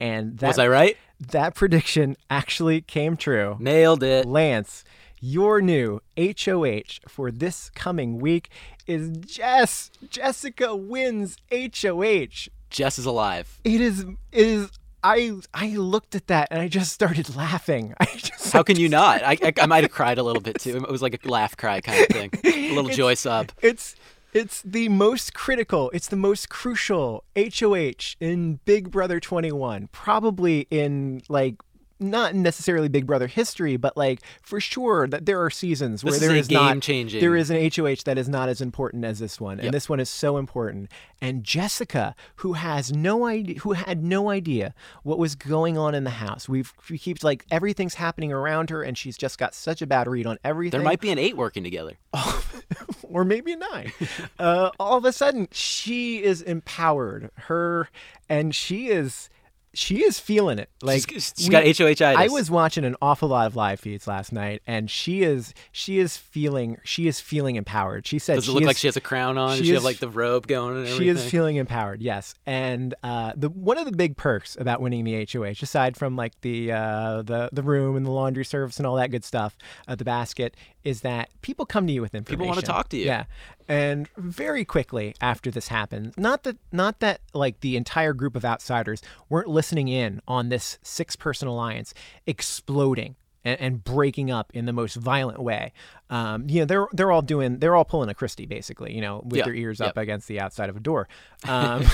and that was I right? that prediction actually came true. Nailed it. Lance, your new HOH for this coming week is Jess. Jessica wins HOH. Jess is alive. It is it is I I looked at that and I just started laughing. I just How can you not? I, I, I might have cried a little bit too. It was like a laugh cry kind of thing. A little joy sub. It's it's the most critical. It's the most crucial HOH in Big Brother 21. Probably in like not necessarily Big Brother history, but like for sure that there are seasons where This is there a is not game-changing- there is an HOH that is not as important as this one, and Yep. this one is so important. And Jessica, who has no idea, who had no idea what was going on in the house, we've we keep like everything's happening around her, and she's just got such a bad read on everything There might be an eight working together. or maybe a nine. uh, all of a sudden, she is empowered. Her and she is she is feeling it. Like She's- she's got HOH-itis. I was watching an awful lot of live feeds last night, and she is she is feeling she is feeling empowered. She said Does it she look is, like she has a crown on? she Does she have like the robe going and everything? she is feeling empowered, yes. And uh, the one of the big perks about winning the HOH, aside from like the uh, the the room and the laundry service and all that good stuff, uh, the basket, is that people come to you with information. People wanna talk to you. Yeah. And very quickly after this happened, not that not that like the entire group of outsiders weren't listening in on this six person alliance exploding and, and breaking up in the most violent way. Um, you know, they're they're all doing they're all pulling a Christie basically, you know, with Yeah, their ears up against the outside of a door. Um,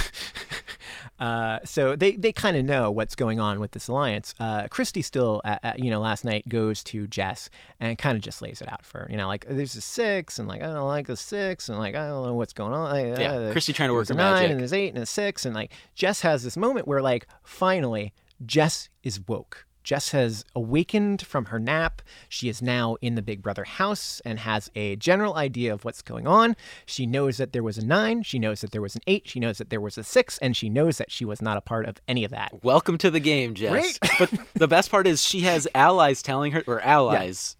uh, so they, they kind of know what's going on with this alliance. Uh, Christie still, uh, uh, you know, last night goes to Jess and kind of just lays it out for her. You know, like there's a six and like I don't like a six and like I don't know what's going on. Like, Yeah, uh, Christie trying to work her nine magic. and there's eight and a six and like Jess has this moment where like finally Jess is woke. Jess has awakened from her nap. She is now in the Big Brother house and has a general idea of what's going on. She knows that there was a nine, she knows that there was an eight, she knows that there was a six, and she knows that she was not a part of any of that. Welcome to the game, Jess. Right? but the best part is she has allies telling her, or allies.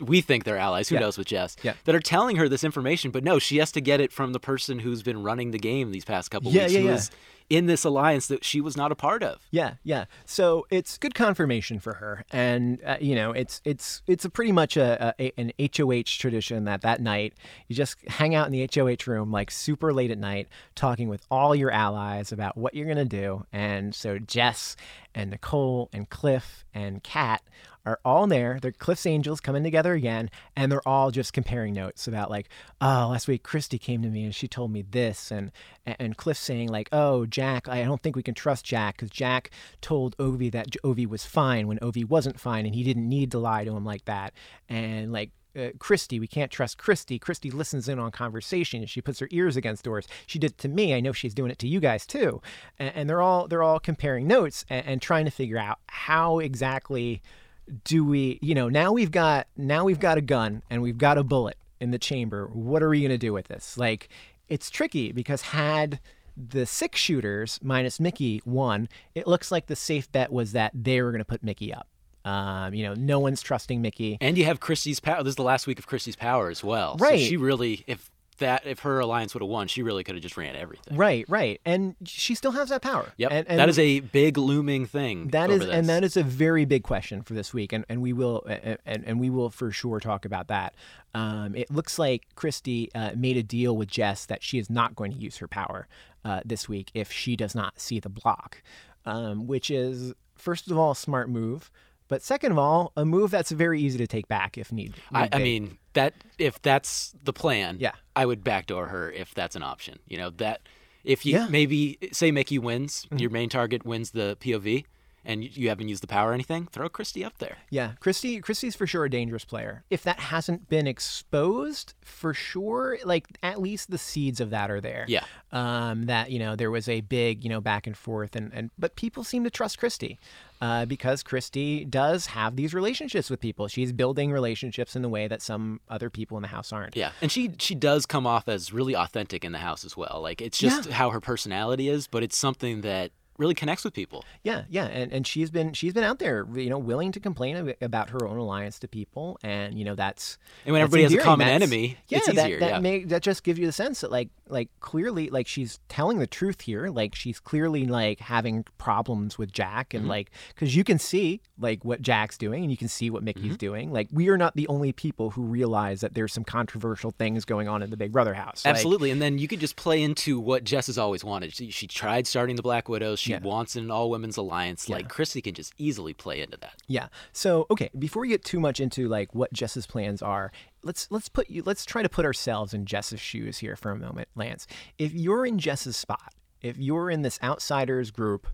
We think they're allies. Who Yeah. knows with Jess? Yeah. That are telling her this information, but no, she has to get it from the person who's been running the game these past couple Yeah, weeks, yeah, who yeah. is in this alliance that she was not a part of. Yeah, yeah. So it's good confirmation for her, and uh, you know, it's it's it's a pretty much a, a an HOH tradition that that night you just hang out in the HOH room like super late at night, talking with all your allies about what you're gonna do. And so Jess and Nicole and Cliff and Kat are all there. They're Cliff's Angels coming together again, and they're all just comparing notes about like, oh, last week Christie came to me and she told me this, and and Cliff saying like, oh, Jack, I don't think we can trust Jack because Jack told Ovi that Ovi was fine when Ovi wasn't fine, and he didn't need to lie to him like that, and like. Uh, Christie, we can't trust Christie. Christie listens in on conversation. She puts her ears against doors. She did it to me. I know she's doing it to you guys too. And, and they're all they're all comparing notes and, and trying to figure out how exactly do we you know now we've got now we've got a gun and we've got a bullet in the chamber what are we going to do with this like it's tricky because had the six shooters minus Michie won it looks like the safe bet was that they were going to put Michie up um, you know no one's trusting mickey And you have Christie's power. This is the last week of Christie's power as well. So Right. she really, if that, if her alliance would have won, she really could have just ran everything. right right and she still has that power Yep. and, and that is a big looming thing. That is, and that is a very big question for this week, and, and we will, and, and we will for sure talk about that. Um, it looks like Christie uh, made a deal with Jess that she is not going to use her power uh, this week if she does not see the block, um, which is first of all a smart move, but second of all a move that's very easy to take back if need. I, need I be. mean that if that's the plan, Yeah. I would backdoor her if that's an option. You know that if you Yeah. Mm-hmm. maybe say Michie wins, your main target wins the POV, and you- haven't used the power or anything, throw Christie up there. Yeah, Christie Christie's for sure a dangerous player. If that hasn't been exposed, for sure, like at least the seeds of that are there. Yeah. Um, that you know there was a big you know back and forth and and but people seem to trust Christie. Uh, because Christie does have these relationships with people. She's building relationships in the way that some other people in the house aren't. Yeah, and she she does come off as really authentic in the house as well. Like it's just how her personality is, but it's something that really connects with people. Yeah, yeah, and and she's been she's been out there, you know, willing to complain about her own alliance to people, and you know that's And when that's everybody has a common That's- enemy, yeah, it's that, easier. That yeah. may, that just gives you the sense that like like clearly like she's telling the truth here, like she's clearly like having problems with Jack, Mm-hmm. and like because you can see like what Jack's doing, and you can see what Michie's Mm-hmm. doing. Like we are not the only people who realize that there's some controversial things going on in the Big Brother house. Like, Absolutely, and then you could just play into what Jess has always wanted. She, she tried starting the Black Widows. She Yeah. wants an all women's alliance. Like Christie can just easily play into that. Yeah. So okay, before we get too much into like what Jess's plans are, let's let's put you let's try to put ourselves in Jess's shoes here for a moment, Lance. If you're in Jess's spot, if you're in this outsiders group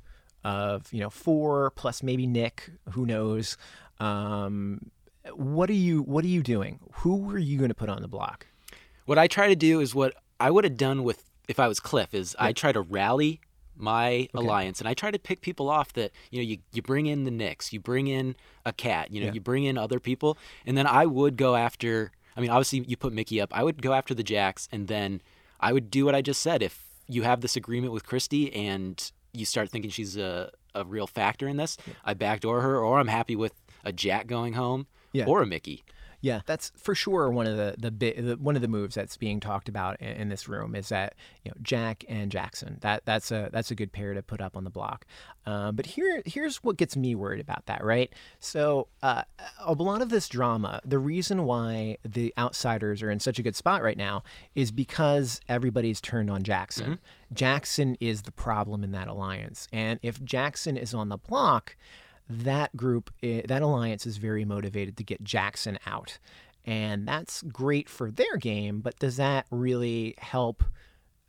of you know four plus maybe Nick, who knows, um, what are you what are you doing? Who are you going to put on the block? What I try to do is what I would have done with if I was Cliff is I try to rally my alliance and I try to pick people off that you know you, you bring in the Nicks, you bring in a Kat, you know, Yeah. you bring in other people, and then I would go after. I mean, obviously you put Michie up. I would go after the Jacks, and then I would do what I just said. If you have this agreement with Christie and you start thinking she's a a real factor in this, I backdoor her, or I'm happy with a Jack going home Yeah. or a Michie. Yeah, that's for sure one of the the, bi- the one of the moves that's being talked about in, in this room is that you know Jack and Jackson. That that's a that's a good pair to put up on the block. Uh, but here here's what gets me worried about that. Right. So uh, a lot of this drama, the reason why the outsiders are in such a good spot right now is because everybody's turned on Jackson. Jackson is the problem in that alliance, and if Jackson is on the block that group, eh, that alliance is very motivated to get Jackson out. And that's great for their game, but does that really help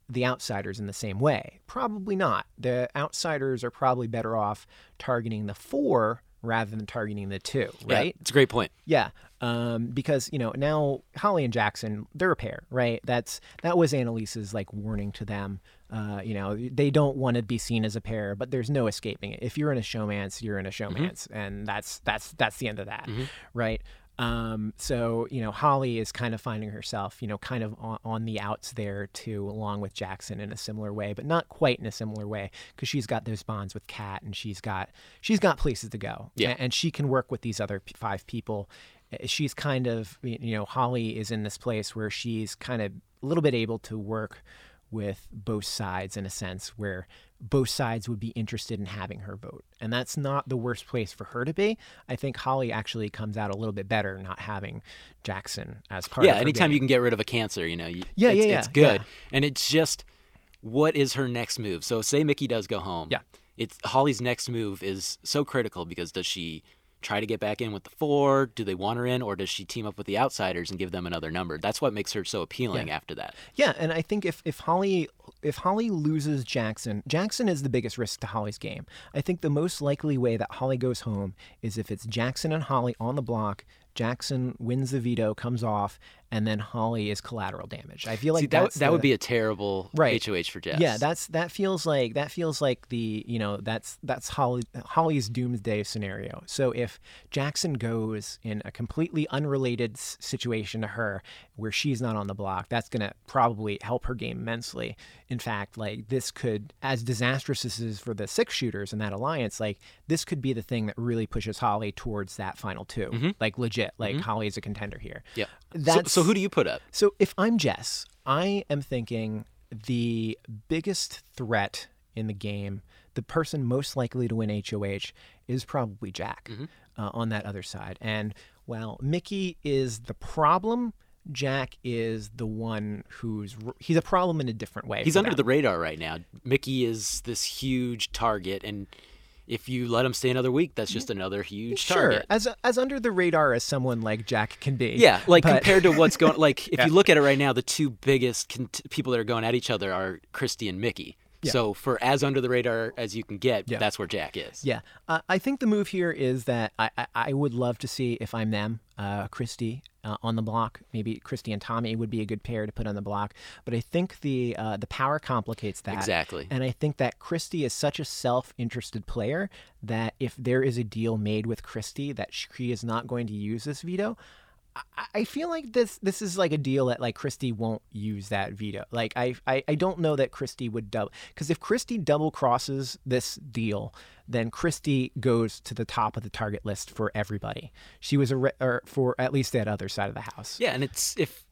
the outsiders in the same way? Probably not. The outsiders are probably better off targeting the four rather than targeting the two, Yeah, right? it's a great point. Yeah, um, because you know now Holly and Jackson they're a pair, right? That's that was Analyse's like warning to them. Uh, you know they don't want to be seen as a pair, but there's no escaping it. If you're in a showmance, you're in a showmance, and that's that's that's the end of that, right? Um, so you know Holly is kind of finding herself, you know, kind of on, on the outs there too, along with Jackson in a similar way, but not quite in a similar way because she's got those bonds with Kat and she's got she's got places to go, Yeah. a- and she can work with these other p- five people. She's kind of you know Holly is in this place where she's kind of a little bit able to work with both sides in a sense where both sides would be interested in having her vote. And that's not the worst place for her to be. I think Holly actually comes out a little bit better not having Jackson as part yeah, anytime game. you can get rid of a cancer, you know, you, Yeah, it's, yeah, yeah, it's good. yeah. And it's just what is her next move? So say Michie does go home. Yeah. It's Holly's next move is so critical because does she try to get back in with the four? Do they want her in, or does she team up with the outsiders and give them another number? That's what makes her so appealing after that. Yeah, and I think if, if Holly if Holly loses Jackson, Jackson is the biggest risk to Holly's game. I think the most likely way that Holly goes home is if it's Jackson and Holly on the block. Jackson wins the veto, comes off, and then Holly is collateral damage. I feel like See, that that would the- be a terrible Right. HOH for Jess. Yeah, that's that feels like that feels like the you know that's that's Holly Holly's doomsday scenario. So if Jackson goes in a completely unrelated situation to her, where she's not on the block, that's gonna probably help her game immensely. In fact, like this could, as disastrous as this is for the six shooters in that alliance, like this could be the thing that really pushes Holly towards that final 2 mm-hmm. like legit. Like mm-hmm. Holly is a contender here. yeah. That's so who do you put up? so if I'm Jess, I am thinking the biggest threat in the game, the person most likely to win HOH, is probably Jack uh, on that other side. And while Michie is the problem, Jack is the one who's he's a problem in a different way. He's under them. the radar right now. Michie is this huge target, and if you let him stay another week, that's just another huge sure target. as as under the radar as someone like Jack can be. Yeah, like but- compared to what's going, like if you look at it right now, the two biggest cont- people that are going at each other are Christie and Michie. So for as under the radar as you can get, Yeah. that's where Jack is. Yeah, uh, I think the move here is that I, I, I would love to see if I'm them, uh, Christie uh, on the block. Maybe Christie and Tommy would be a good pair to put on the block. But I think the uh, the power complicates that Exactly. and I think that Christie is such a self-interested player that if there is a deal made with Christie that she is not going to use this veto. I- I feel like this this is like a deal that like Christie won't use that veto. Like I I, I don't know that Christie would double because if Christie double crosses this deal, then Christie goes to the top of the target list for everybody. She was a re- or for at least that other side of the house. Yeah, and it's if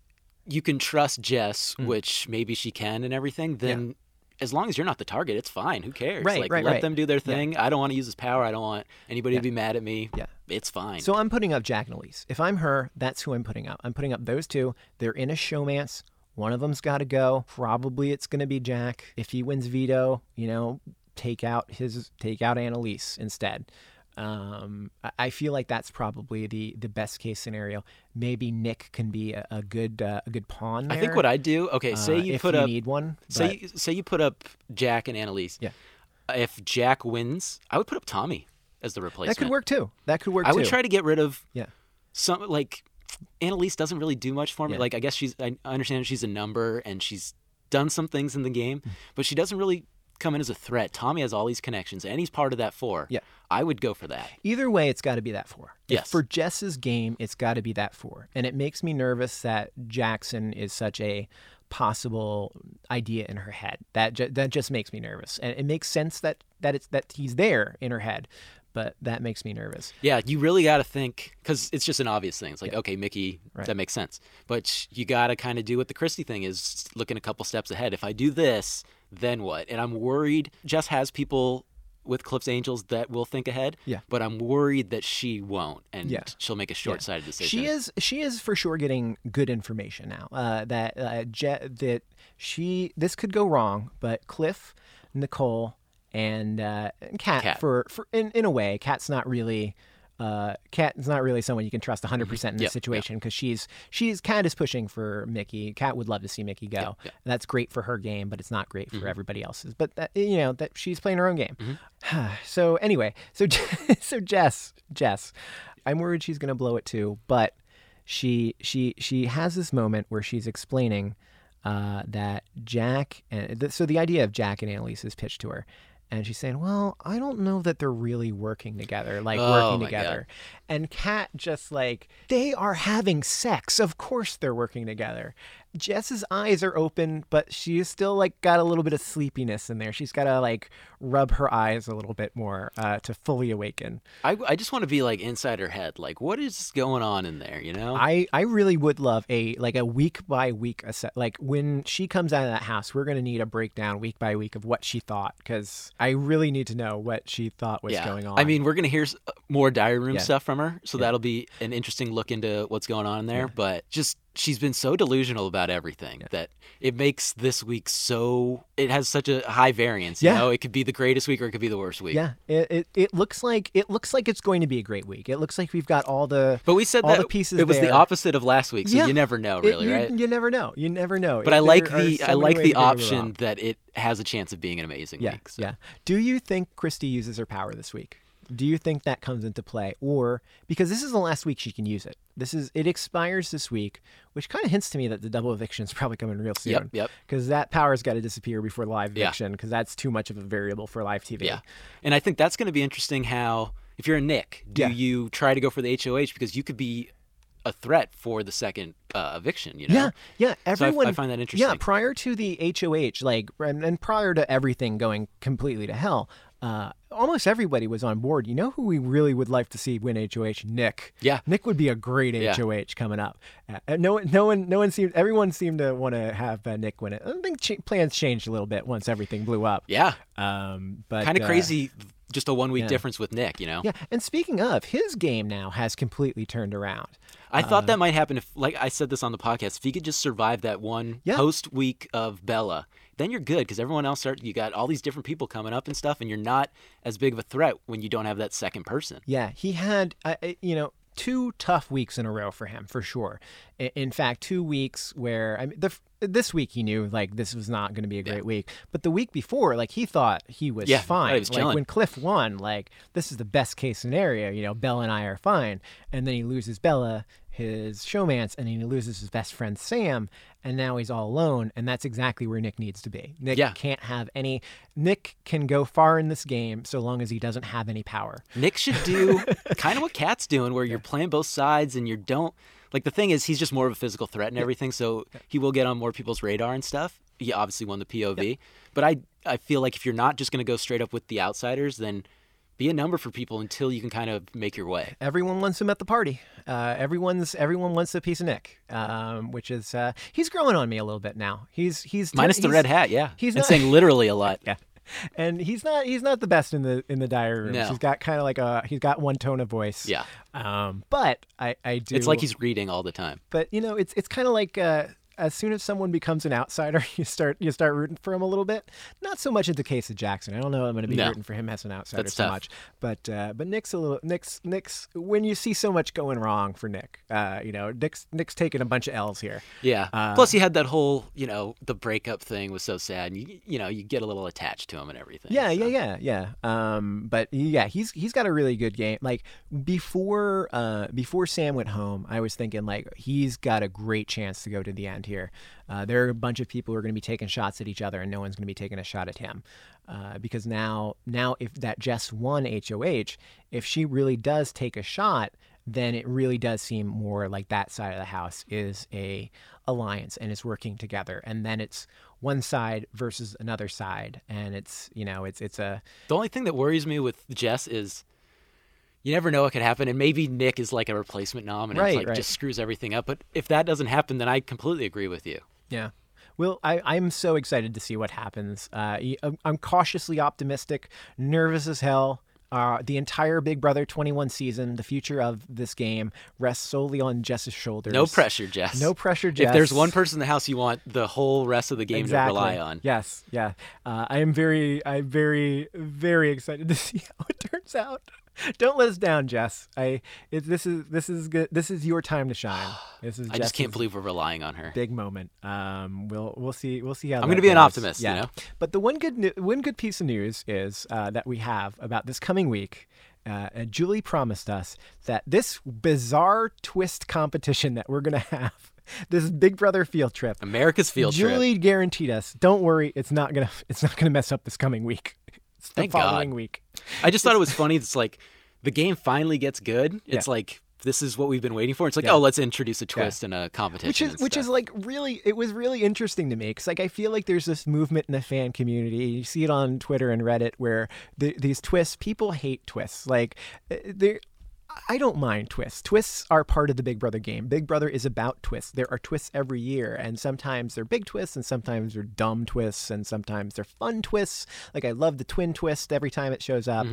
you can trust Jess, Mm. which maybe she can and everything, then as long as you're not the target, it's fine. Who cares? Right, like right, let right. them do their thing. I don't want to use this power. I don't want anybody to be mad at me. Yeah. It's fine. So I'm putting up Jack and Elise. If I'm her, that's who I'm putting up. I'm putting up those two. They're in a showmance. One of them's got to go. Probably it's going to be Jack. If he wins veto, you know, take out his take out Analyse instead. Um, I- feel like that's probably the the best case scenario. Maybe Nick can be a, a good uh, a good pawn. I think what I do. Okay, say uh, you put you up. need one. say but- you, say you put up Jack and Analyse. Yeah. If Jack wins, I would put up Tommy as the replacement. that could work too. That could work I too. would try to get rid of Yeah. some like Analyse doesn't really do much for me. Yeah. Like I guess she's I understand she's a number and she's done some things in the game, Mm. but she doesn't really come in as a threat. Tommy has all these connections and he's part of that four. Yeah. I would go for that. Either way, it's got to be that four. If Yes. For Jess's game, it's got to be that four. And it makes me nervous that Jackson is such a possible idea in her head. That ju- that just makes me nervous. And it makes sense that that it's that he's there in her head, but that makes me nervous. Yeah, you really got to think because it's just an obvious thing. It's like, okay, Michie, that makes sense. But you got to kind of do what the Christie thing is, looking a couple steps ahead. If I do this, then what? And I'm worried. Jess has people with Cliff's Angels that will think ahead. Yeah. But I'm worried that she won't, and Yeah. she'll make a short-sighted decision. She is she is for sure getting good information now. Uh, that uh, Je- that she this could go wrong, but Cliff, Nicole, and uh, Kat, Kat. for for in in a way, Kat's not really uh, Kat is not really someone you can trust 100 percent in this Yep, yep. situation because she's she's Kat is pushing for Michie. Kat would love to see Michie go. yep. That's great for her game, but it's not great Mm-hmm. for everybody else's. But that, you know that she's playing her own game. so anyway, so so Jess, Jess, I'm worried she's gonna blow it too, but she she she has this moment where she's explaining uh, that Jack and so the idea of Jack and Analyse's pitch to her. And she's saying, "Well, I don't know that they're really working together, like Oh, working together." And Kat just like, "They are having sex. Of course they're working together." Jess's eyes are open, but she's still like got a little bit of sleepiness in there. She's got to like rub her eyes a little bit more uh, to fully awaken. I, I just want to be like inside her head. Like, what is going on in there? You know? I, I really would love a like a week by week like when she comes out of that house we're gonna need a breakdown week by week of what she thought because I really need to know what she thought was yeah. going on. I mean, we're gonna hear uh, more diary room Yeah. stuff from her, so that'll be an interesting look into what's going on in there. But just she's been so delusional about everything that it makes this week so it has such a high variance. You Yeah. know, it could be the greatest week or it could be the worst week. yeah, it, it it looks like it looks like it's going to be a great week. It looks like we've got all the But we said all that the pieces it was the opposite of last week, so Yeah. you never know, It- really, you, right? You never know. You never know. But I like the so I like the to go wrong. option that it has a chance of being an amazing Yeah, week. So. yeah. Do you think Christie uses her power this week? Do you think that comes into play, or because this is the last week she can use it? This is it expires this week, which kind of hints to me that the double eviction is probably coming real soon. Yep, yep. Because that power's got to disappear before live eviction, because that's too much of a variable for live TV. Yeah. And I think that's going to be interesting how, if you're a Nick, do Yeah. you try to go for the HOH because you could be a threat for the second uh, eviction, you know? Yeah, yeah. So I- Everyone. I, find that interesting. Yeah, prior to the HOH, like, and, and prior to everything going completely to hell, uh, almost everybody was on board. You know who we really would like to see win HOH? Nick. Yeah. Nick would be a great Yeah. HOH coming up. Uh, and no, one- no one, no one seemed. Everyone seemed to want to have uh, Nick win it. I think ch- plans changed a little bit once everything blew up. yeah. Um, but Kind of uh, crazy, just a one week yeah. difference with Nick, you know? Yeah, and speaking of, his game now has completely turned around. I Uh, thought that might happen if, like I said this on the podcast, if he could just survive that one Yeah. post week of Bella, then you're good because everyone else start. You got all these different people coming up and stuff, and you're not as big of a threat when you don't have that second person. Yeah, he had, uh, you know, two tough weeks in a row for him, for sure. In fact, two weeks where I mean, the this week he knew like this was not going to be a great week, but the week before, like he thought he was Yeah, fine. he was like chilling. when Cliff won, like this is the best case scenario. You know, Bella and I are fine, and then he loses Bella, his showmance, and then he loses his best friend Sam, and now he's all alone, and that's exactly where Nick needs to be. Nick Yeah. can't have any. Nick can go far in this game so long as he doesn't have any power. Nick should do kind of what Kat's doing, where you're playing both sides and you don't like. The thing is, he's just more of a physical threat and everything, so he will get on more people's radar and stuff. He obviously won the POV, but I I feel like if you're not just going to go straight up with the outsiders, then be a number for people until you can kind of make your way. everyone wants him at the party. Uh, everyone's everyone wants a piece of Nick, um, which is uh, he's growing on me a little bit now. He's he's Minus the red hat, yeah. he's and not- saying literally a lot. Yeah, and he's not he's not the best in the in the diary room. No. He's got kind of like a he's got one tone of voice. Yeah. Um, but I I do. It's like he's reading all the time. But you know, it's it's kind of like uh, as soon as someone becomes an outsider, you start you start rooting for him a little bit. Not so much in the case of Jackson. I don't know. I'm going to be No. rooting for him as an outsider That's so tough. much. But uh, but Nick's a little Nick's Nick's when you see so much going wrong for Nick, uh, you know, Nick's Nick's taking a bunch of L's here. Yeah. Uh, Plus, he had that whole, you know, the breakup thing was so sad, and you, you know, you get a little attached to him and everything. Yeah, so. yeah, yeah, yeah. Um, but yeah, he's he's got a really good game. Like before, uh, before Sam went home, I was thinking like he's got a great chance to go to the end here. Uh, there are a bunch of people who are going to be taking shots at each other, and no one's going to be taking a shot at him. Uh, because now, now if that Jess won HOH, if she really does take a shot, then it really does seem more like that side of the house is a alliance and is working together, and then it's one side versus another side, and it's you know it's it's a The only thing that worries me with Jess is you never know what could happen, and maybe Nick is like a replacement nom and Right, it's like right. just screws everything up. But if that doesn't happen, then I completely agree with you. Yeah. Well, I, I'm so excited to see what happens. Uh, I'm cautiously optimistic, nervous as hell. Uh, the entire Big Brother 21 season, the future of this game rests solely on Jess's shoulders. No pressure, Jess. No pressure, Jess. If there's one person in the house you want the whole rest of the game exactly. to rely on, Yes, yeah. Uh, I am very, I'm very, very excited to see how it turns out. Don't let us down, Jess. I it, this is this is good. This is your time to shine. This is I just can't believe we're relying on her. big moment. Um, we'll we'll see we'll see how. I'm going gonna be an optimist, you know? But the one good one good piece of news is uh, that we have about this coming week. Uh, and Julie promised us that this bizarre twist competition that we're gonna have, this Big Brother field trip, America's field trip. Julie guaranteed us. Don't worry, it's not gonna it's not gonna mess up this coming week. It's the Thank God. following week. I just thought it was funny. It's like the game finally gets good. It's Yeah. like this is what we've been waiting for. It's like, Yeah. oh, let's introduce a twist and a competition. which is which is like really it was really interesting to me because like I feel like there's this movement in the fan community. You see it on Twitter and Reddit where the, these twists people hate twists. Like uh, they. I don't mind twists. Twists are part of the Big Brother game. Big Brother is about twists. There are twists every year, and sometimes they're big twists, and sometimes they're dumb twists, and sometimes they're fun twists. Like I love the twin twist every time it shows up.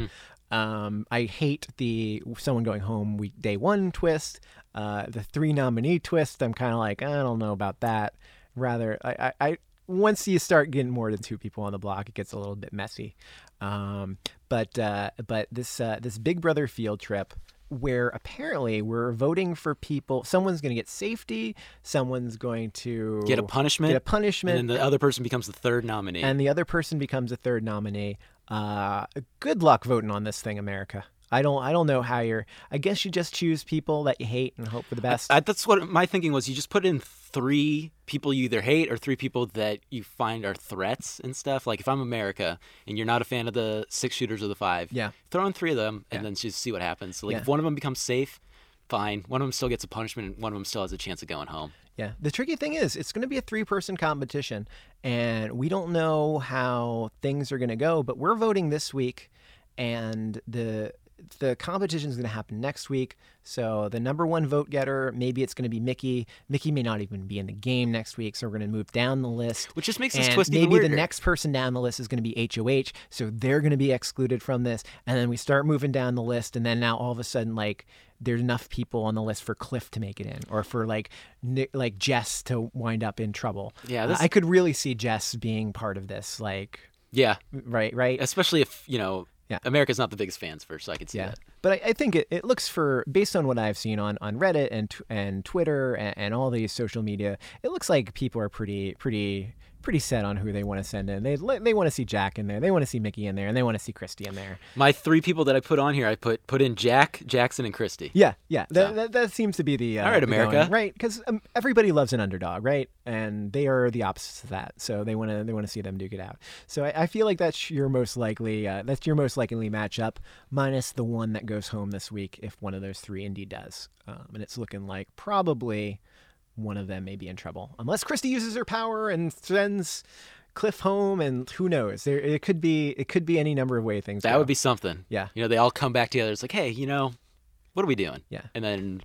Um, I hate the someone going home week day one twist. Uh, the three nominee twist. I'm kind of like I don't know about that. Rather, I, I, I once you start getting more than two people on the block, it gets a little bit messy. Um, but uh, but this uh, this Big Brother field trip where apparently we're voting for people. Someone's going to get safety. Someone's going to get a punishment. Get a punishment and then the other person becomes the third nominee. and the other person becomes a third nominee. Uh, good luck voting on this thing, America. I don't. I don't know how you're. I guess you just choose people that you hate and hope for the best. I, that's what my thinking was. You just put in three people you either hate or three people that you find are threats and stuff. Like if I'm America and you're not a fan of the six shooters or the five, Yeah. throw in three of them and Yeah. then just see what happens. So like Yeah. if one of them becomes safe, fine. One of them still gets a punishment, and one of them still has a chance of going home. Yeah. The tricky thing is, it's going to be a three person competition, and we don't know how things are going to go, but we're voting this week, and the the competition is going to happen next week. So the number one vote getter, maybe it's going to be Michie. Michie may not even be in the game next week, so we're going to move down the list. Which just makes this and twist maybe the next person down the list is going to be HOH, so they're going to be excluded from this. And then we start moving down the list, and then now all of a sudden, like there's enough people on the list for Cliff to make it in, or for like like Jess to wind up in trouble. Yeah, Uh, I could really see Jess being part of this. Like, Yeah, right, right. especially if you know Yeah. America's not the biggest fans first, so I could see Yeah, that. but I, I think it, it looks for based on what I've seen on, on Reddit and and Twitter and, and all these social media, it looks like people are pretty pretty pretty set on who they want to send in. They they want to see Jack in there, they want to see Michie in there, and they want to see Christie in there. My three people that I put on here, I put put in Jack, Jackson, and Christie. Yeah, yeah, that, So- that, that seems to be the uh, All right, the going- America. right? Because um, everybody loves an underdog, right? And they are the opposite of that, so they want to they want to see them duke it out. So I, I feel like that's your most likely uh, that's your most likely matchup, minus the one that goes home this week if one of those three indeed does, um, and it's looking like probably one of them may be in trouble unless Christie uses her power and sends. Cliff home, and who knows? There, it could be, it could be any number of way things. That go. would be something. Yeah. You know, they all come back together. It's like, hey, you know, what are we doing? Yeah. And then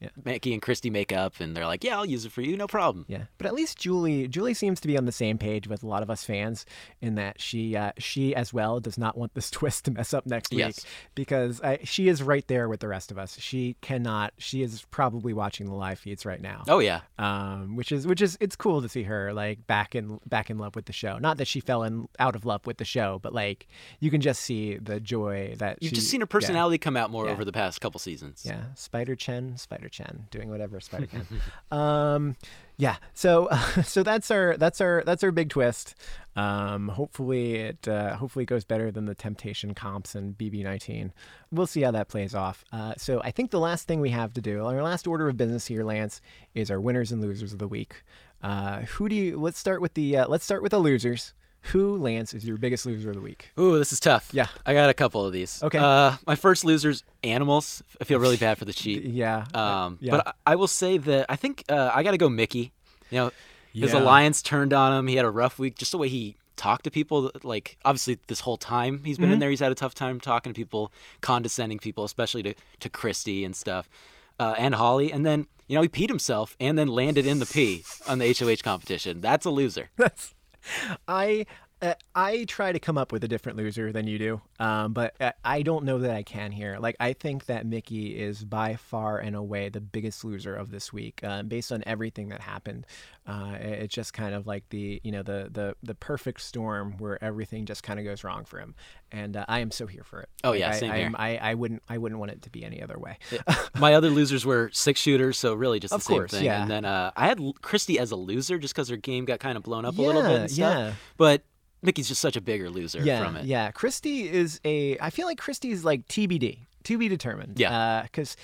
Yeah. Michie and Christie make up, and they're like, yeah, I'll use it for you, no problem. Yeah, but at least Julie Julie seems to be on the same page with a lot of us fans in that she uh, she as well does not want this twist to mess up next week Yes. because I, she is right there with the rest of us. She cannot. She is probably watching the live feeds right now. Oh yeah. Um, which is which is it's cool to see her like back in back in love with the show. Not that she fell in out of love with the show, but like you can just see the joy that You've she- just seen her yeah. personality come out more Yeah. over the past couple seasons. Yeah, Spider Chen, Spider Chen, doing whatever spider can. um, yeah, so so that's our that's our that's our big twist. Um, hopefully it uh, hopefully it goes better than the Temptation comps and BB19. We'll see how that plays off. Uh, so I think the last thing we have to do, our last order of business here, Lance, is our winners and losers of the week. Uh, who do you? Let's start with the uh, let's start with the losers. Who, Lance, is your biggest loser of the week? Ooh, this is tough. Yeah. I got a couple of these. Okay. Uh, my first loser's animals. I feel really bad for the sheep. Yeah. Um, yeah. But I I will say that I think uh, I got to go Michie. You know, his Yeah. alliance turned on him. He had a rough week. Just the way he talked to people. Like obviously, this whole time he's been in there, he's had a tough time talking to people, condescending people, especially to to Christie and stuff, uh, and Holly. And then you know he peed himself and then landed in the pee on the HOH competition. That's a loser. That's I Uh, I try to come up with a different loser than you do, um, but uh, I don't know that I can here. Like, I think that Michie is by far and away the biggest loser of this week, uh, based on everything that happened. Uh, it- it's just kind of like the you know the the the perfect storm where everything just kind of goes wrong for him, and uh, I am so here for it. Oh, yeah, I, same I, here. I I wouldn't I wouldn't want it to be any other way. My other losers were six shooters, so really just the Of same course, thing. yeah. And then uh, I had Christie as a loser just because her game got kind of blown up a little bit Yeah, and stuff. yeah. But Michie's just such a bigger loser yeah, from it. Yeah, Christie is a. I feel like Christie's like TBD, to be determined. Yeah. Uh, because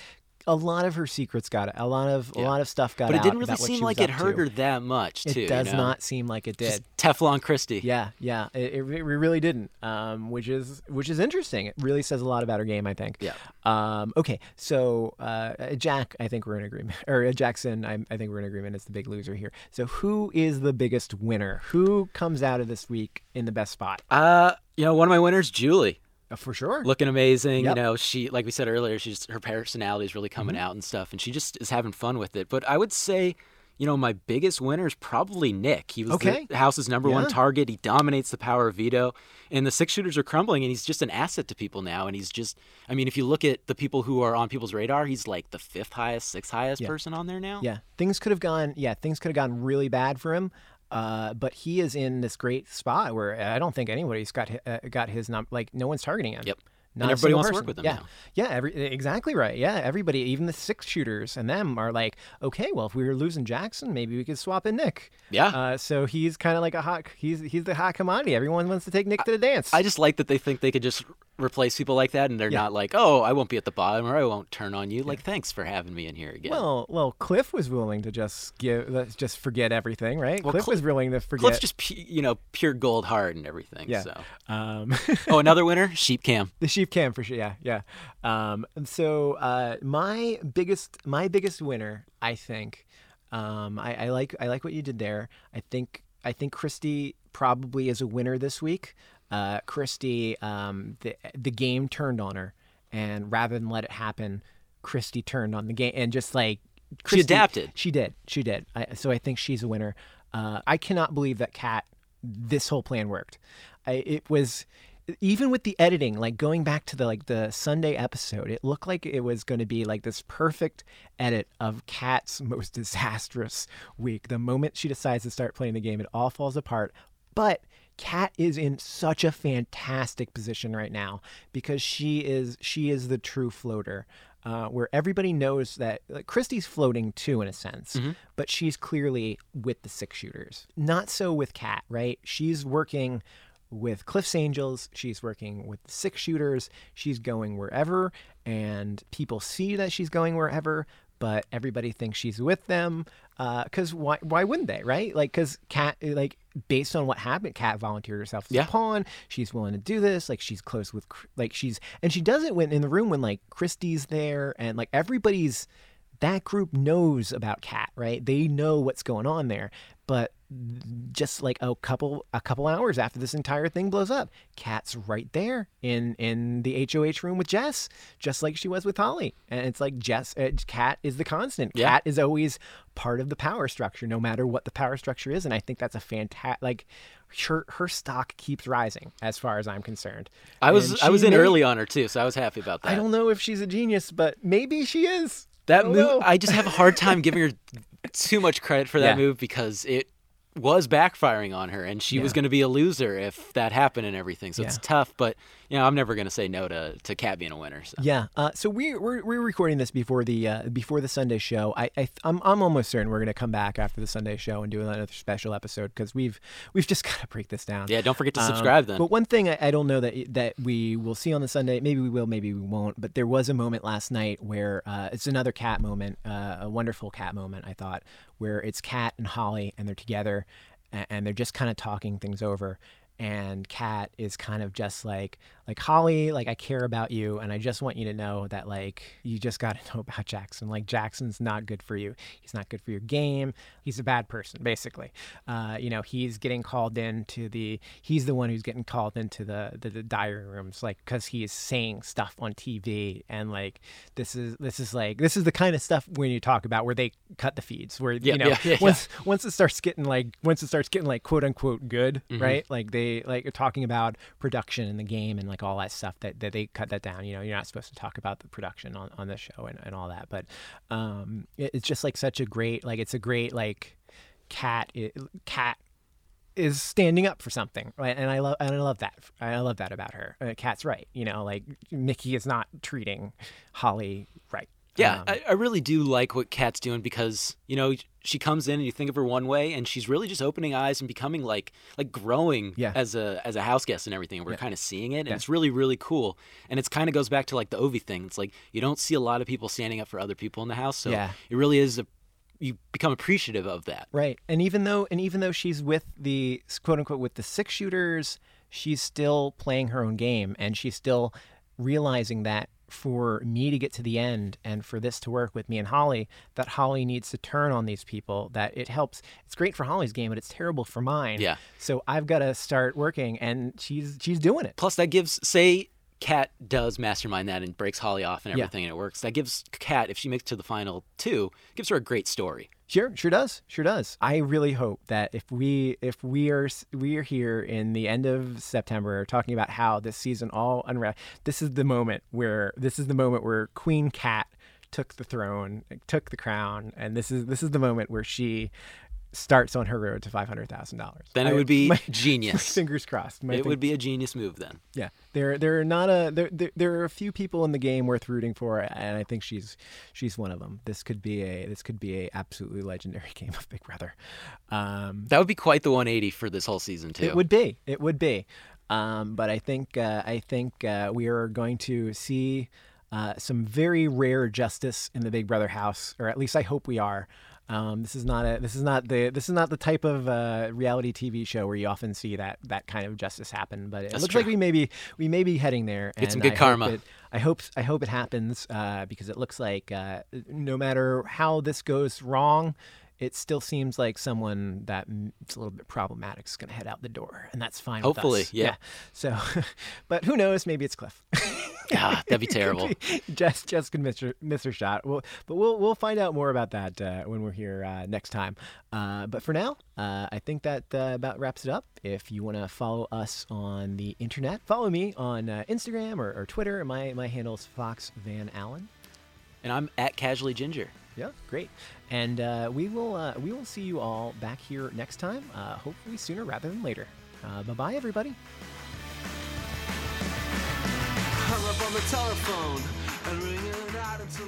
a lot of her secrets got a lot of a lot of stuff got But it didn't really seem like it hurt to. her that much, It too. you does know? not seem like it did. Just Teflon Christie. Yeah, yeah, it, it it really didn't, um, which is which is interesting. It really says a lot about her game, I think. Yeah. Um, okay, so uh, Jack, I think we're in agreement, or uh, Jackson, I, I think we're in agreement. Is the big loser here. So who is the biggest winner? Who comes out of this week in the best spot? Uh, you know, one of my winners, Julie. Uh, for sure. looking amazing. Yep. You know, she like we said earlier, she's her personality is really coming Mm-hmm. out and stuff, and she just is having fun with it. But I would say, you know, my biggest winner is probably Nick. He was Okay. the house's number one target. He dominates the power of veto, and the six shooters are crumbling, and he's just an asset to people now. And he's just, I mean, if you look at the people who are on people's radar, he's like the fifth highest, sixth highest Yeah. person on there now. Yeah, things could have gone. Yeah, things could have gone really bad for him. Uh, but he is in this great spot where I don't think anybody's got uh, got his num like no one's targeting him. Yep. Not And everybody wants to work with him Yeah, now. yeah, every, exactly right. Yeah, everybody, even the six shooters and them are like, okay, well, if we were losing Jackson, maybe we could swap in Nick. Yeah. Uh, so he's kind of like a hot. He's he's the hot commodity. Everyone wants to take Nick to the dance. I just like that they think they could just replace people like that, and they're Yeah. not like, "Oh, I won't be at the bottom, or I won't turn on you." Like, thanks for having me in here again. well, well, Cliff was willing to just give, let's just forget everything, right? Well, Cliff Cliff- was willing to forget. Cliff's just pu- you know pure gold heart and everything. yeah. So. Um, Oh, another winner, Sheep Cam. The sheep cam for sure. Yeah, yeah. Um, and so uh, my biggest, my biggest winner, I think. Um, I, I like, I like what you did there. I think, I think Christie probably is a winner this week. Uh, Christie, um, the the game turned on her, and rather than let it happen, Christie turned on the game and just like Christie, adapted. She did. She did. I, so I think she's a winner. Uh, I cannot believe that Kat, this whole plan worked. I, it was even with the editing, like going back to the like the Sunday episode, it looked like it was going to be like this perfect edit of Kat's most disastrous week. The moment she decides to start playing the game, it all falls apart. But Kat is in such a fantastic position right now because she is she is the true floater. Uh, where everybody knows that like, Christie's floating too, in a sense, but she's clearly with the six shooters. Not so with Kat, right? She's working with Cliff's Angels. She's working with the six shooters. She's going wherever, and people see that she's going wherever, but everybody thinks she's with them. Uh, because why? Why wouldn't they? Right? Like, because Kat, like, based on what happened, Kat volunteered herself as Yeah. a pawn. She's willing to do this. Like, she's close with, like, she's and she does it when in the room when like Christie's there and like everybody's that group knows about Kat right? They know what's going on there. But just like a couple a couple hours after this entire thing blows up, Kat's right there in in the HOH room with Jess, just like she was with Holly. And it's like Jess, uh, is the constant. Yeah. Kat is always part of the power structure, no matter what the power structure is. And I think that's a fantastic. Like her her stock keeps rising, as far as I'm concerned. I was I was in may- early on her too, so I was happy about that. I don't know if she's a genius, but maybe she is. That I move, don't know. I just have a hard time giving her too much credit for that Yeah. move because it was backfiring on her, and she was going to be a loser if that happened and everything. So it's tough, but you know I'm never going to say no to to Kat being a winner. So. Yeah. Uh, so we, we're we're recording this before the uh, before the Sunday show. I, I I'm I'm almost certain we're gonna come back after the Sunday show and do another special episode because we've we've just got to break this down. Yeah, don't forget to Um, subscribe then. But one thing I, I don't know that that we will see on the Sunday, maybe we will, maybe we won't. But there was a moment last night where uh, it's another Kat moment, uh, a wonderful Kat moment. I thought where it's Kat and Holly and they're together and, and they're just kind of talking things over. And Kat is kind of just like like Holly, like I care about you, and I just want you to know that like you just got to know about Jackson. Like Jackson's not good for you. He's not good for your game. He's a bad person, basically. Uh, you know, he's getting called into the. He's the one who's getting called into the the, the diary rooms, like because he is saying stuff on TV, and like this is this is like this is the kind of stuff when you talk about where they cut the feeds, where Yeah, you know yeah, yeah, once once it starts getting like once it starts getting like quote unquote good, Mm-hmm. right? Like they they like talking about production in the game and like all that stuff that, that they cut that down. You know, you're not supposed to talk about the production on, on the show and, and all that. But um, it, it's just like such a great like it's a great like Kat Kat is standing up for something, right? And I love and I love that. I love that about her. Uh, Kat's right. You know, like Michie is not treating Holly right. Yeah, um, I, I, really do like what Kat's doing because you know she comes in and you think of her one way, and she's really just opening eyes and becoming like like growing yeah. as a as a house guest and everything. And we're yeah. kind of seeing it, and yeah. it's really really cool. And it's kind of goes back to like the Ovi thing. It's like you don't see a lot of people standing up for other people in the house, so yeah. it really is a you become appreciative of that. Right. And even though and even though she's with the quote unquote with the six shooters, she's still playing her own game and she's still realizing that for me to get to the end and for this to work with me and Holly, that Holly needs to turn on these people, that it helps. It's great for Holly's game, but it's terrible for mine. Yeah. So I've got to start working and she's she's doing it. Plus that gives say Kat does mastermind that and breaks Holly off and everything, yeah. and it works. That gives Kat, if she makes it to the final two, gives her a great story. Sure, sure does, sure does. I really hope that if we if we are we are here in the end of September talking about how this season all unwrapped, this is the moment where this is the moment where Queen Kat took the throne, took the crown, and this is this is the moment where she starts on her road to five hundred thousand dollars. Then it would be my, genius. fingers crossed. it would be a genius move then. Yeah, there there are not a there, there, there are a few people in the game worth rooting for, and I think she's she's one of them. This could be a this could be a absolutely legendary game of Big Brother. Um, that would be quite the 180 for this whole season too. It would be. It would be. Um, but I think uh, I think uh, we are going to see. Uh, some very rare justice in the Big Brother house, or at least I hope we are. Um, this is not a this is not the this is not the type of uh, reality TV show where you often see that that kind of justice happen. But it That's looks true. like we may be we may be heading there. Get some good I karma. Hope it, I hope I hope it happens uh, because it looks like uh, no matter how this goes wrong, it still seems like someone that's a little bit problematic is going to head out the door, and that's fine. Hopefully, yeah. yeah. So, but who knows? Maybe it's Cliff. yeah, that'd be terrible. just just could miss her, miss her shot. Well, but we'll we'll find out more about that uh, when we're here uh, next time. Uh, but for now, uh, I think that uh, about wraps it up. If you want to follow us on the internet, follow me on uh, Instagram or, or Twitter. My my handle is Fox Van Allen. And I'm at Casually Ginger. Yeah, great. And uh, we will uh, we will see you all back here next time. Uh, hopefully sooner rather than later. Uh, bye bye, everybody. On the telephone and ringing out until